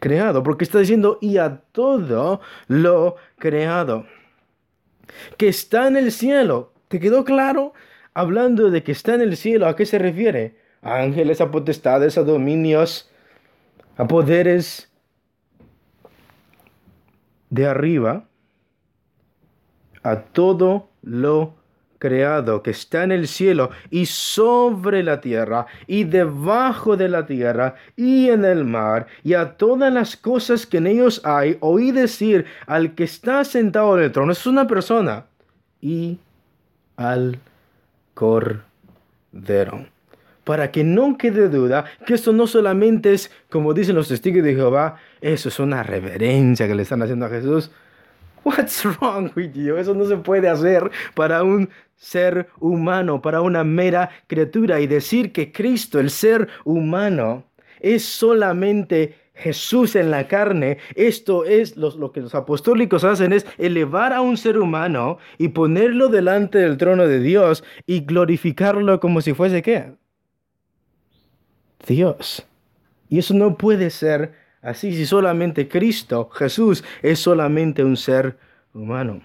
creado, porque está diciendo y a todo lo creado que está en el cielo. ¿Te quedó claro? hablando de que está en el cielo, ¿a qué se refiere? A ángeles, a potestades, a dominios, a poderes de arriba, a todo lo creado que está en el cielo y sobre la tierra y debajo de la tierra y en el mar y a todas las cosas que en ellos hay, oí decir al que está sentado en el trono, es una persona, y al cordero. Para que no quede duda que esto no solamente es, como dicen los testigos de Jehová, eso es una reverencia que le están haciendo a Jesús. What's wrong with you? Eso no se puede hacer para un ser humano, para una mera criatura. Y decir que Cristo, el ser humano, es solamente Jesús en la carne, esto es lo, que los apostólicos hacen, es elevar a un ser humano y ponerlo delante del trono de Dios y glorificarlo como si fuese qué? Dios. Y eso no puede ser así si solamente Cristo, Jesús, es solamente un ser humano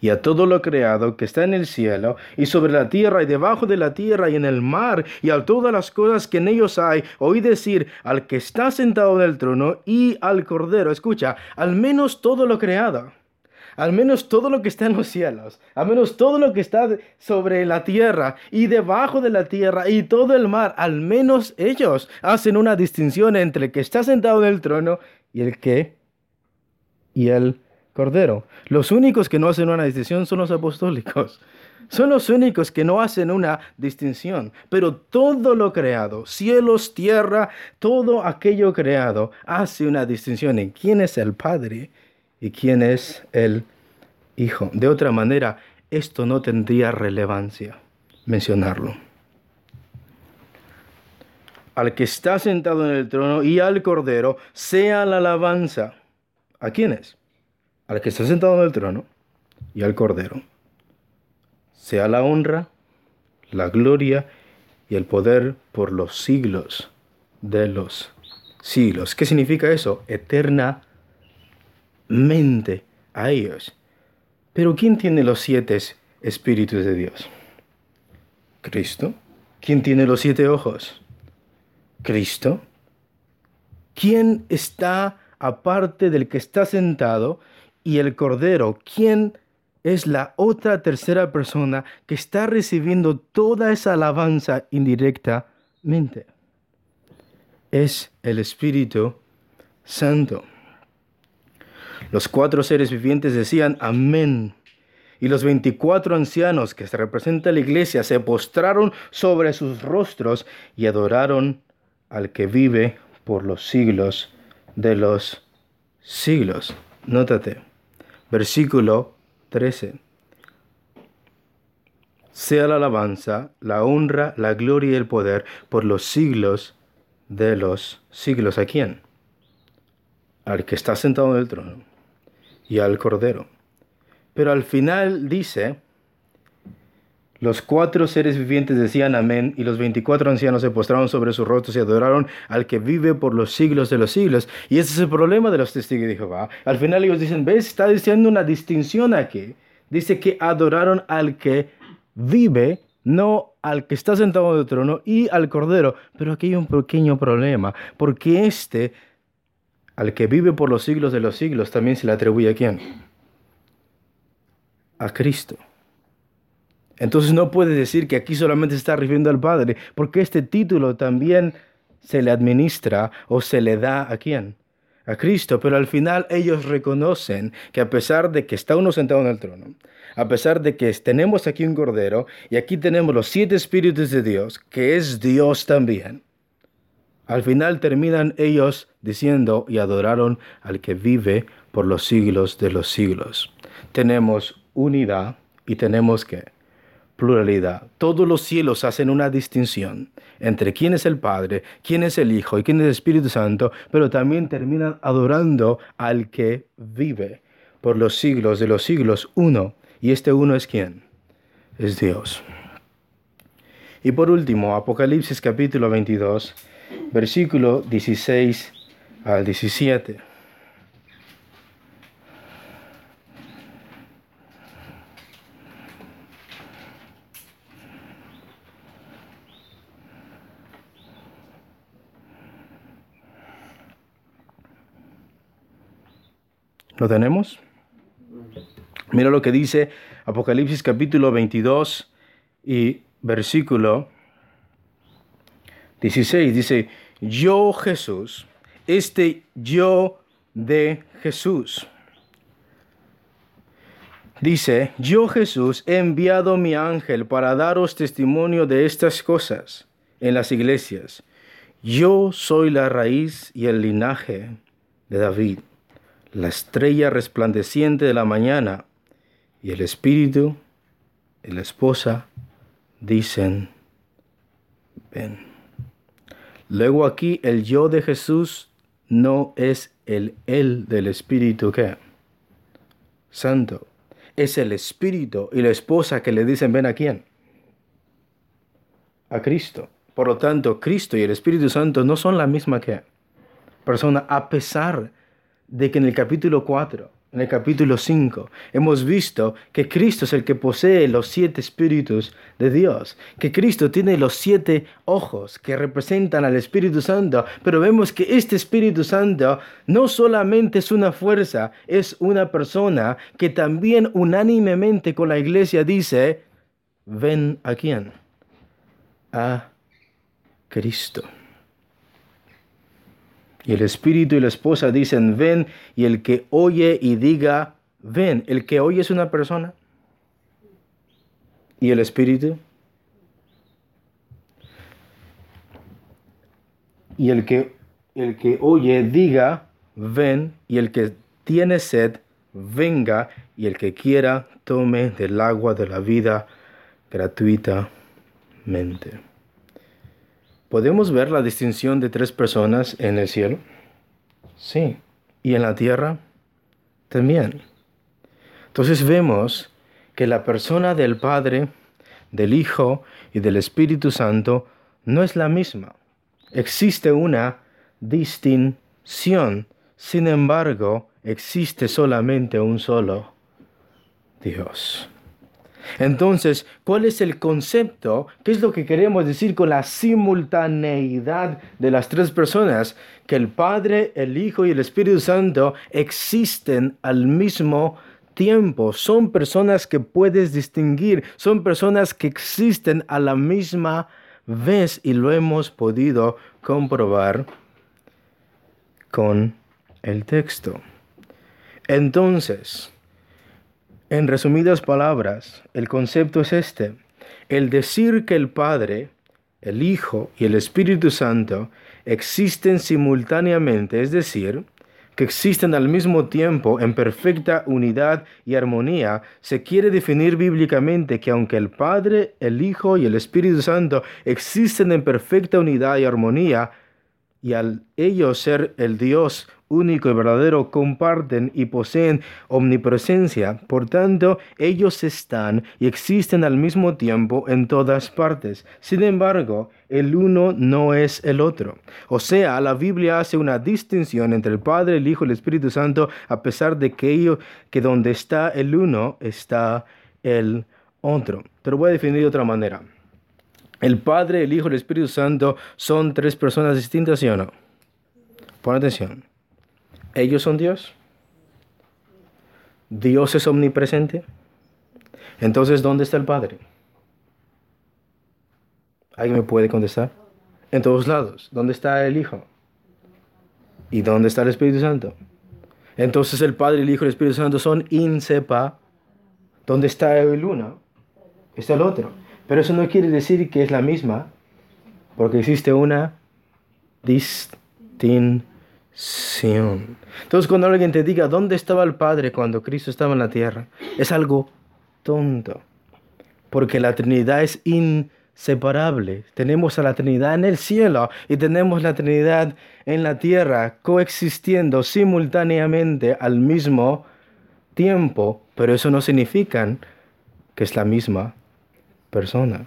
y a todo lo creado que está en el cielo, y sobre la tierra, y debajo de la tierra, y en el mar, y a todas las cosas que en ellos hay, oí decir al que está sentado en el trono y al Cordero, escucha, al menos todo lo creado. Al menos todo lo que está en los cielos, al menos todo lo que está sobre la tierra y debajo de la tierra y todo el mar, al menos ellos hacen una distinción entre el que está sentado en el trono y el que y el Cordero. Los únicos que no hacen una distinción son los apostólicos. Son los únicos que no hacen una distinción. Pero todo lo creado, cielos, tierra, todo aquello creado, hace una distinción en quién es el Padre y quién es el Hijo. De otra manera, esto no tendría relevancia mencionarlo. Al que está sentado en el trono y al Cordero, sea la alabanza. ¿A quién es? Al que está sentado en el trono y al Cordero, sea la honra, la gloria y el poder por los siglos de los siglos. ¿Qué significa eso? Eternamente a ellos. Pero ¿quién tiene los siete espíritus de Dios? Cristo. ¿Quién tiene los siete ojos? Cristo. ¿Quién está aparte del que está sentado y el Cordero, ¿quién es la otra tercera persona que está recibiendo toda esa alabanza indirectamente. Es el Espíritu Santo. Los cuatro seres vivientes decían amén. Y los veinticuatro ancianos que se representa la iglesia se postraron sobre sus rostros y adoraron al que vive por los siglos de los siglos. Nótate versículo 13. Sea la alabanza, la honra, la gloria y el poder por los siglos de los siglos. ¿A quién? Al que está sentado en el trono y al Cordero. Pero al final dice, los cuatro seres vivientes decían amén y los veinticuatro ancianos se postraron sobre sus rostros y adoraron al que vive por los siglos de los siglos. Y ese es el problema de los testigos de Jehová. Al final ellos dicen, ves, está diciendo una distinción aquí. Dice que adoraron al que vive, no al que está sentado en el trono y al Cordero. Pero aquí hay un pequeño problema, porque este, al que vive por los siglos de los siglos, también se le atribuye a quién? A Cristo. Entonces no puede decir que aquí solamente se está refiriendo al Padre, porque este título también se le administra o se le da a quién? A Cristo, pero al final ellos reconocen que a pesar de que está uno sentado en el trono, a pesar de que tenemos aquí un cordero y aquí tenemos los siete espíritus de Dios, que es Dios también, al final terminan ellos diciendo y adoraron al que vive por los siglos de los siglos. Tenemos unidad y tenemos que pluralidad. Todos los cielos hacen una distinción entre quién es el Padre, quién es el Hijo y quién es el Espíritu Santo, pero también terminan adorando al que vive por los siglos de los siglos uno. ¿Y este uno es quién? Es Dios. Y por último, Apocalipsis capítulo 22, versículo 16 al 17. ¿Lo tenemos? Mira lo que dice Apocalipsis capítulo 22 y versículo 16. Dice, yo Jesús, este yo de Jesús. Dice, yo Jesús he enviado mi ángel para daros testimonio de estas cosas en las iglesias. Yo soy la raíz y el linaje de David, la estrella resplandeciente de la mañana, y el espíritu y la esposa dicen, ven. Luego aquí el yo de Jesús no es el él del espíritu que santo. Es el espíritu y la esposa que le dicen, ven a quién. A Cristo. Por lo tanto, Cristo y el Espíritu Santo no son la misma que persona, a pesar de que en el capítulo 4 en el capítulo 5, hemos visto que Cristo es el que posee los siete espíritus de Dios, que Cristo tiene los siete ojos que representan al Espíritu Santo, pero vemos que este Espíritu Santo no solamente es una fuerza, es una persona que también unánimemente con la iglesia dice, ven a quién? A Cristo. Y el espíritu y la esposa dicen, ven, y el que oye y diga, ven. El que oye es una persona. ¿Y el espíritu? Y el que, el que oye diga, ven, y el que tiene sed, venga, y el que quiera, tome del agua de la vida gratuitamente. ¿Podemos ver la distinción de tres personas en el cielo? Sí. ¿Y en la tierra? También. Entonces vemos que la persona del Padre, del Hijo y del Espíritu Santo no es la misma. Existe una distinción. Sin embargo, existe solamente un solo Dios. Entonces, ¿cuál es el concepto? ¿Qué es lo que queremos decir con la simultaneidad de las tres personas? Que el Padre, el Hijo y el Espíritu Santo existen al mismo tiempo. Son personas que puedes distinguir, son personas que existen a la misma vez y lo hemos podido comprobar con el texto. Entonces, en resumidas palabras, el concepto es este. El decir que el Padre, el Hijo y el Espíritu Santo existen simultáneamente, es decir, que existen al mismo tiempo en perfecta unidad y armonía, se quiere definir bíblicamente que aunque el Padre, el Hijo y el Espíritu Santo existen en perfecta unidad y armonía, y al ellos ser el Dios único y verdadero comparten y poseen omnipresencia. Por tanto, ellos están y existen al mismo tiempo en todas partes. Sin embargo, el uno no es el otro. O sea, la Biblia hace una distinción entre el Padre, el Hijo y el Espíritu Santo, a pesar de que, ello, que donde está el uno está el otro. Te lo voy a definir de otra manera. El Padre, el Hijo y el Espíritu Santo son tres personas distintas, ¿sí o no? Pon atención. ¿Ellos son Dios? ¿Dios es omnipresente? Entonces, ¿dónde está el Padre? ¿Alguien me puede contestar? En todos lados. ¿Dónde está el Hijo? ¿Y dónde está el Espíritu Santo? Entonces el Padre, el Hijo y el Espíritu Santo son inseparables. ¿Dónde está el uno? Está el otro. Pero eso no quiere decir que es la misma, porque existe una distinción. Entonces cuando alguien te diga, ¿dónde estaba el Padre cuando Cristo estaba en la tierra? Es algo tonto, porque la Trinidad es inseparable. Tenemos a la Trinidad en el cielo y tenemos la Trinidad en la tierra, coexistiendo simultáneamente al mismo tiempo, pero eso no significa que es la misma persona.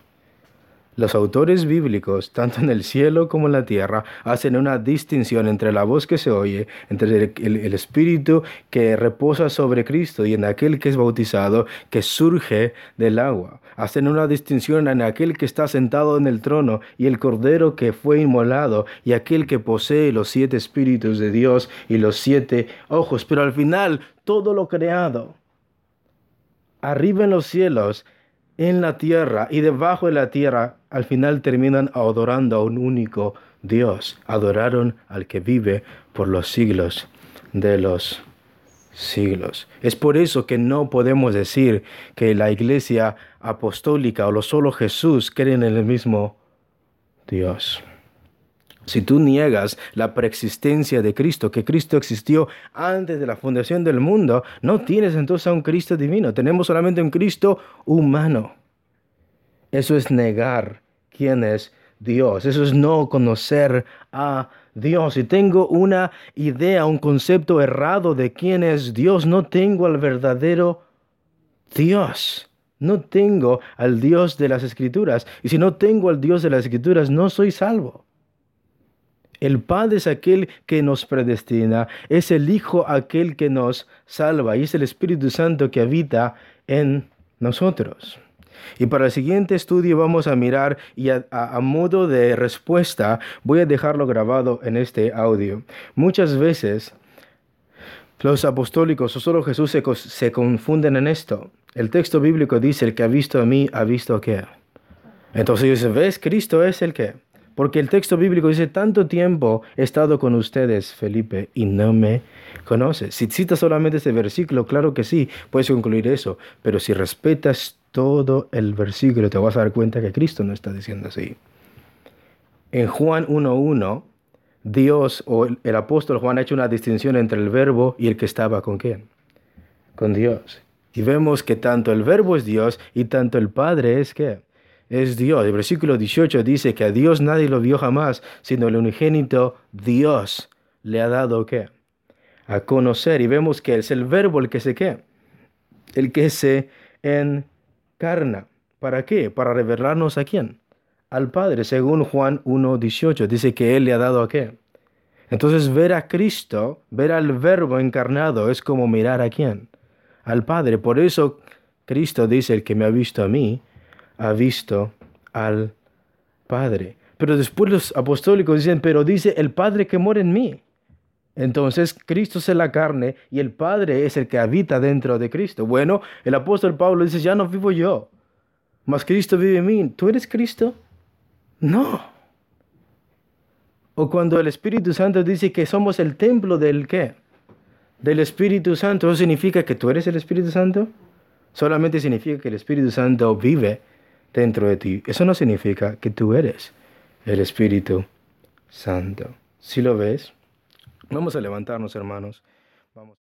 Los autores bíblicos, tanto en el cielo como en la tierra, hacen una distinción entre la voz que se oye, entre el, espíritu que reposa sobre Cristo y en aquel que es bautizado, que surge del agua. Hacen una distinción en aquel que está sentado en el trono y el cordero que fue inmolado y aquel que posee los siete espíritus de Dios y los siete ojos. Pero al final, todo lo creado, arriba en los cielos, en la tierra y debajo de la tierra, al final terminan adorando a un único Dios. Adoraron al que vive por los siglos de los siglos. Es por eso que no podemos decir que la iglesia apostólica o lo solo Jesús creen en el mismo Dios. Si tú niegas la preexistencia de Cristo, que Cristo existió antes de la fundación del mundo, no tienes entonces a un Cristo divino, tenemos solamente un Cristo humano. Eso es negar quién es Dios, eso es no conocer a Dios. Si tengo una idea, un concepto errado de quién es Dios, no tengo al verdadero Dios. No tengo al Dios de las Escrituras. Y si no tengo al Dios de las Escrituras, no soy salvo. El Padre es aquel que nos predestina, es el Hijo aquel que nos salva y es el Espíritu Santo que habita en nosotros. Y para el siguiente estudio vamos a mirar y a, modo de respuesta voy a dejarlo grabado en este audio. Muchas veces los apostólicos o solo Jesús se, se confunden en esto. El texto bíblico dice, el que ha visto a mí ha visto a qué. Entonces ellos ¿ves? Cristo es el que. Porque el texto bíblico dice, tanto tiempo he estado con ustedes, Felipe, y no me conoces. Si citas solamente ese versículo, claro que sí, puedes concluir eso. Pero si respetas todo el versículo, te vas a dar cuenta que Cristo no está diciendo así. En Juan 1.1, Dios o el, apóstol Juan ha hecho una distinción entre el verbo y el que estaba con quién? Con Dios. Y vemos que tanto el verbo es Dios y tanto el Padre es qué? Es Dios. El versículo 18 dice que a Dios nadie lo vio jamás, sino el unigénito Dios le ha dado qué? A conocer. Y vemos que es el verbo el que se qué? El que se encarna. ¿Para qué? Para revelarnos a quién? Al Padre, según Juan 1.18. Dice que Él le ha dado a qué? Entonces ver a Cristo, ver al verbo encarnado es como mirar a quién? Al Padre. Por eso Cristo dice, el que me ha visto a mí, ha visto al Padre. Pero después los apostólicos dicen, pero dice el Padre que mora en mí. Entonces Cristo es la carne y el Padre es el que habita dentro de Cristo. Bueno, el apóstol Pablo dice, ya no vivo yo, mas Cristo vive en mí. ¿Tú eres Cristo? No. O cuando el Espíritu Santo dice que somos el templo del qué? Del Espíritu Santo. ¿Eso significa que tú eres el Espíritu Santo? Solamente significa que el Espíritu Santo vive dentro de ti. Eso no significa que tú eres el Espíritu Santo. Si lo ves, vamos a levantarnos, hermanos. Vamos.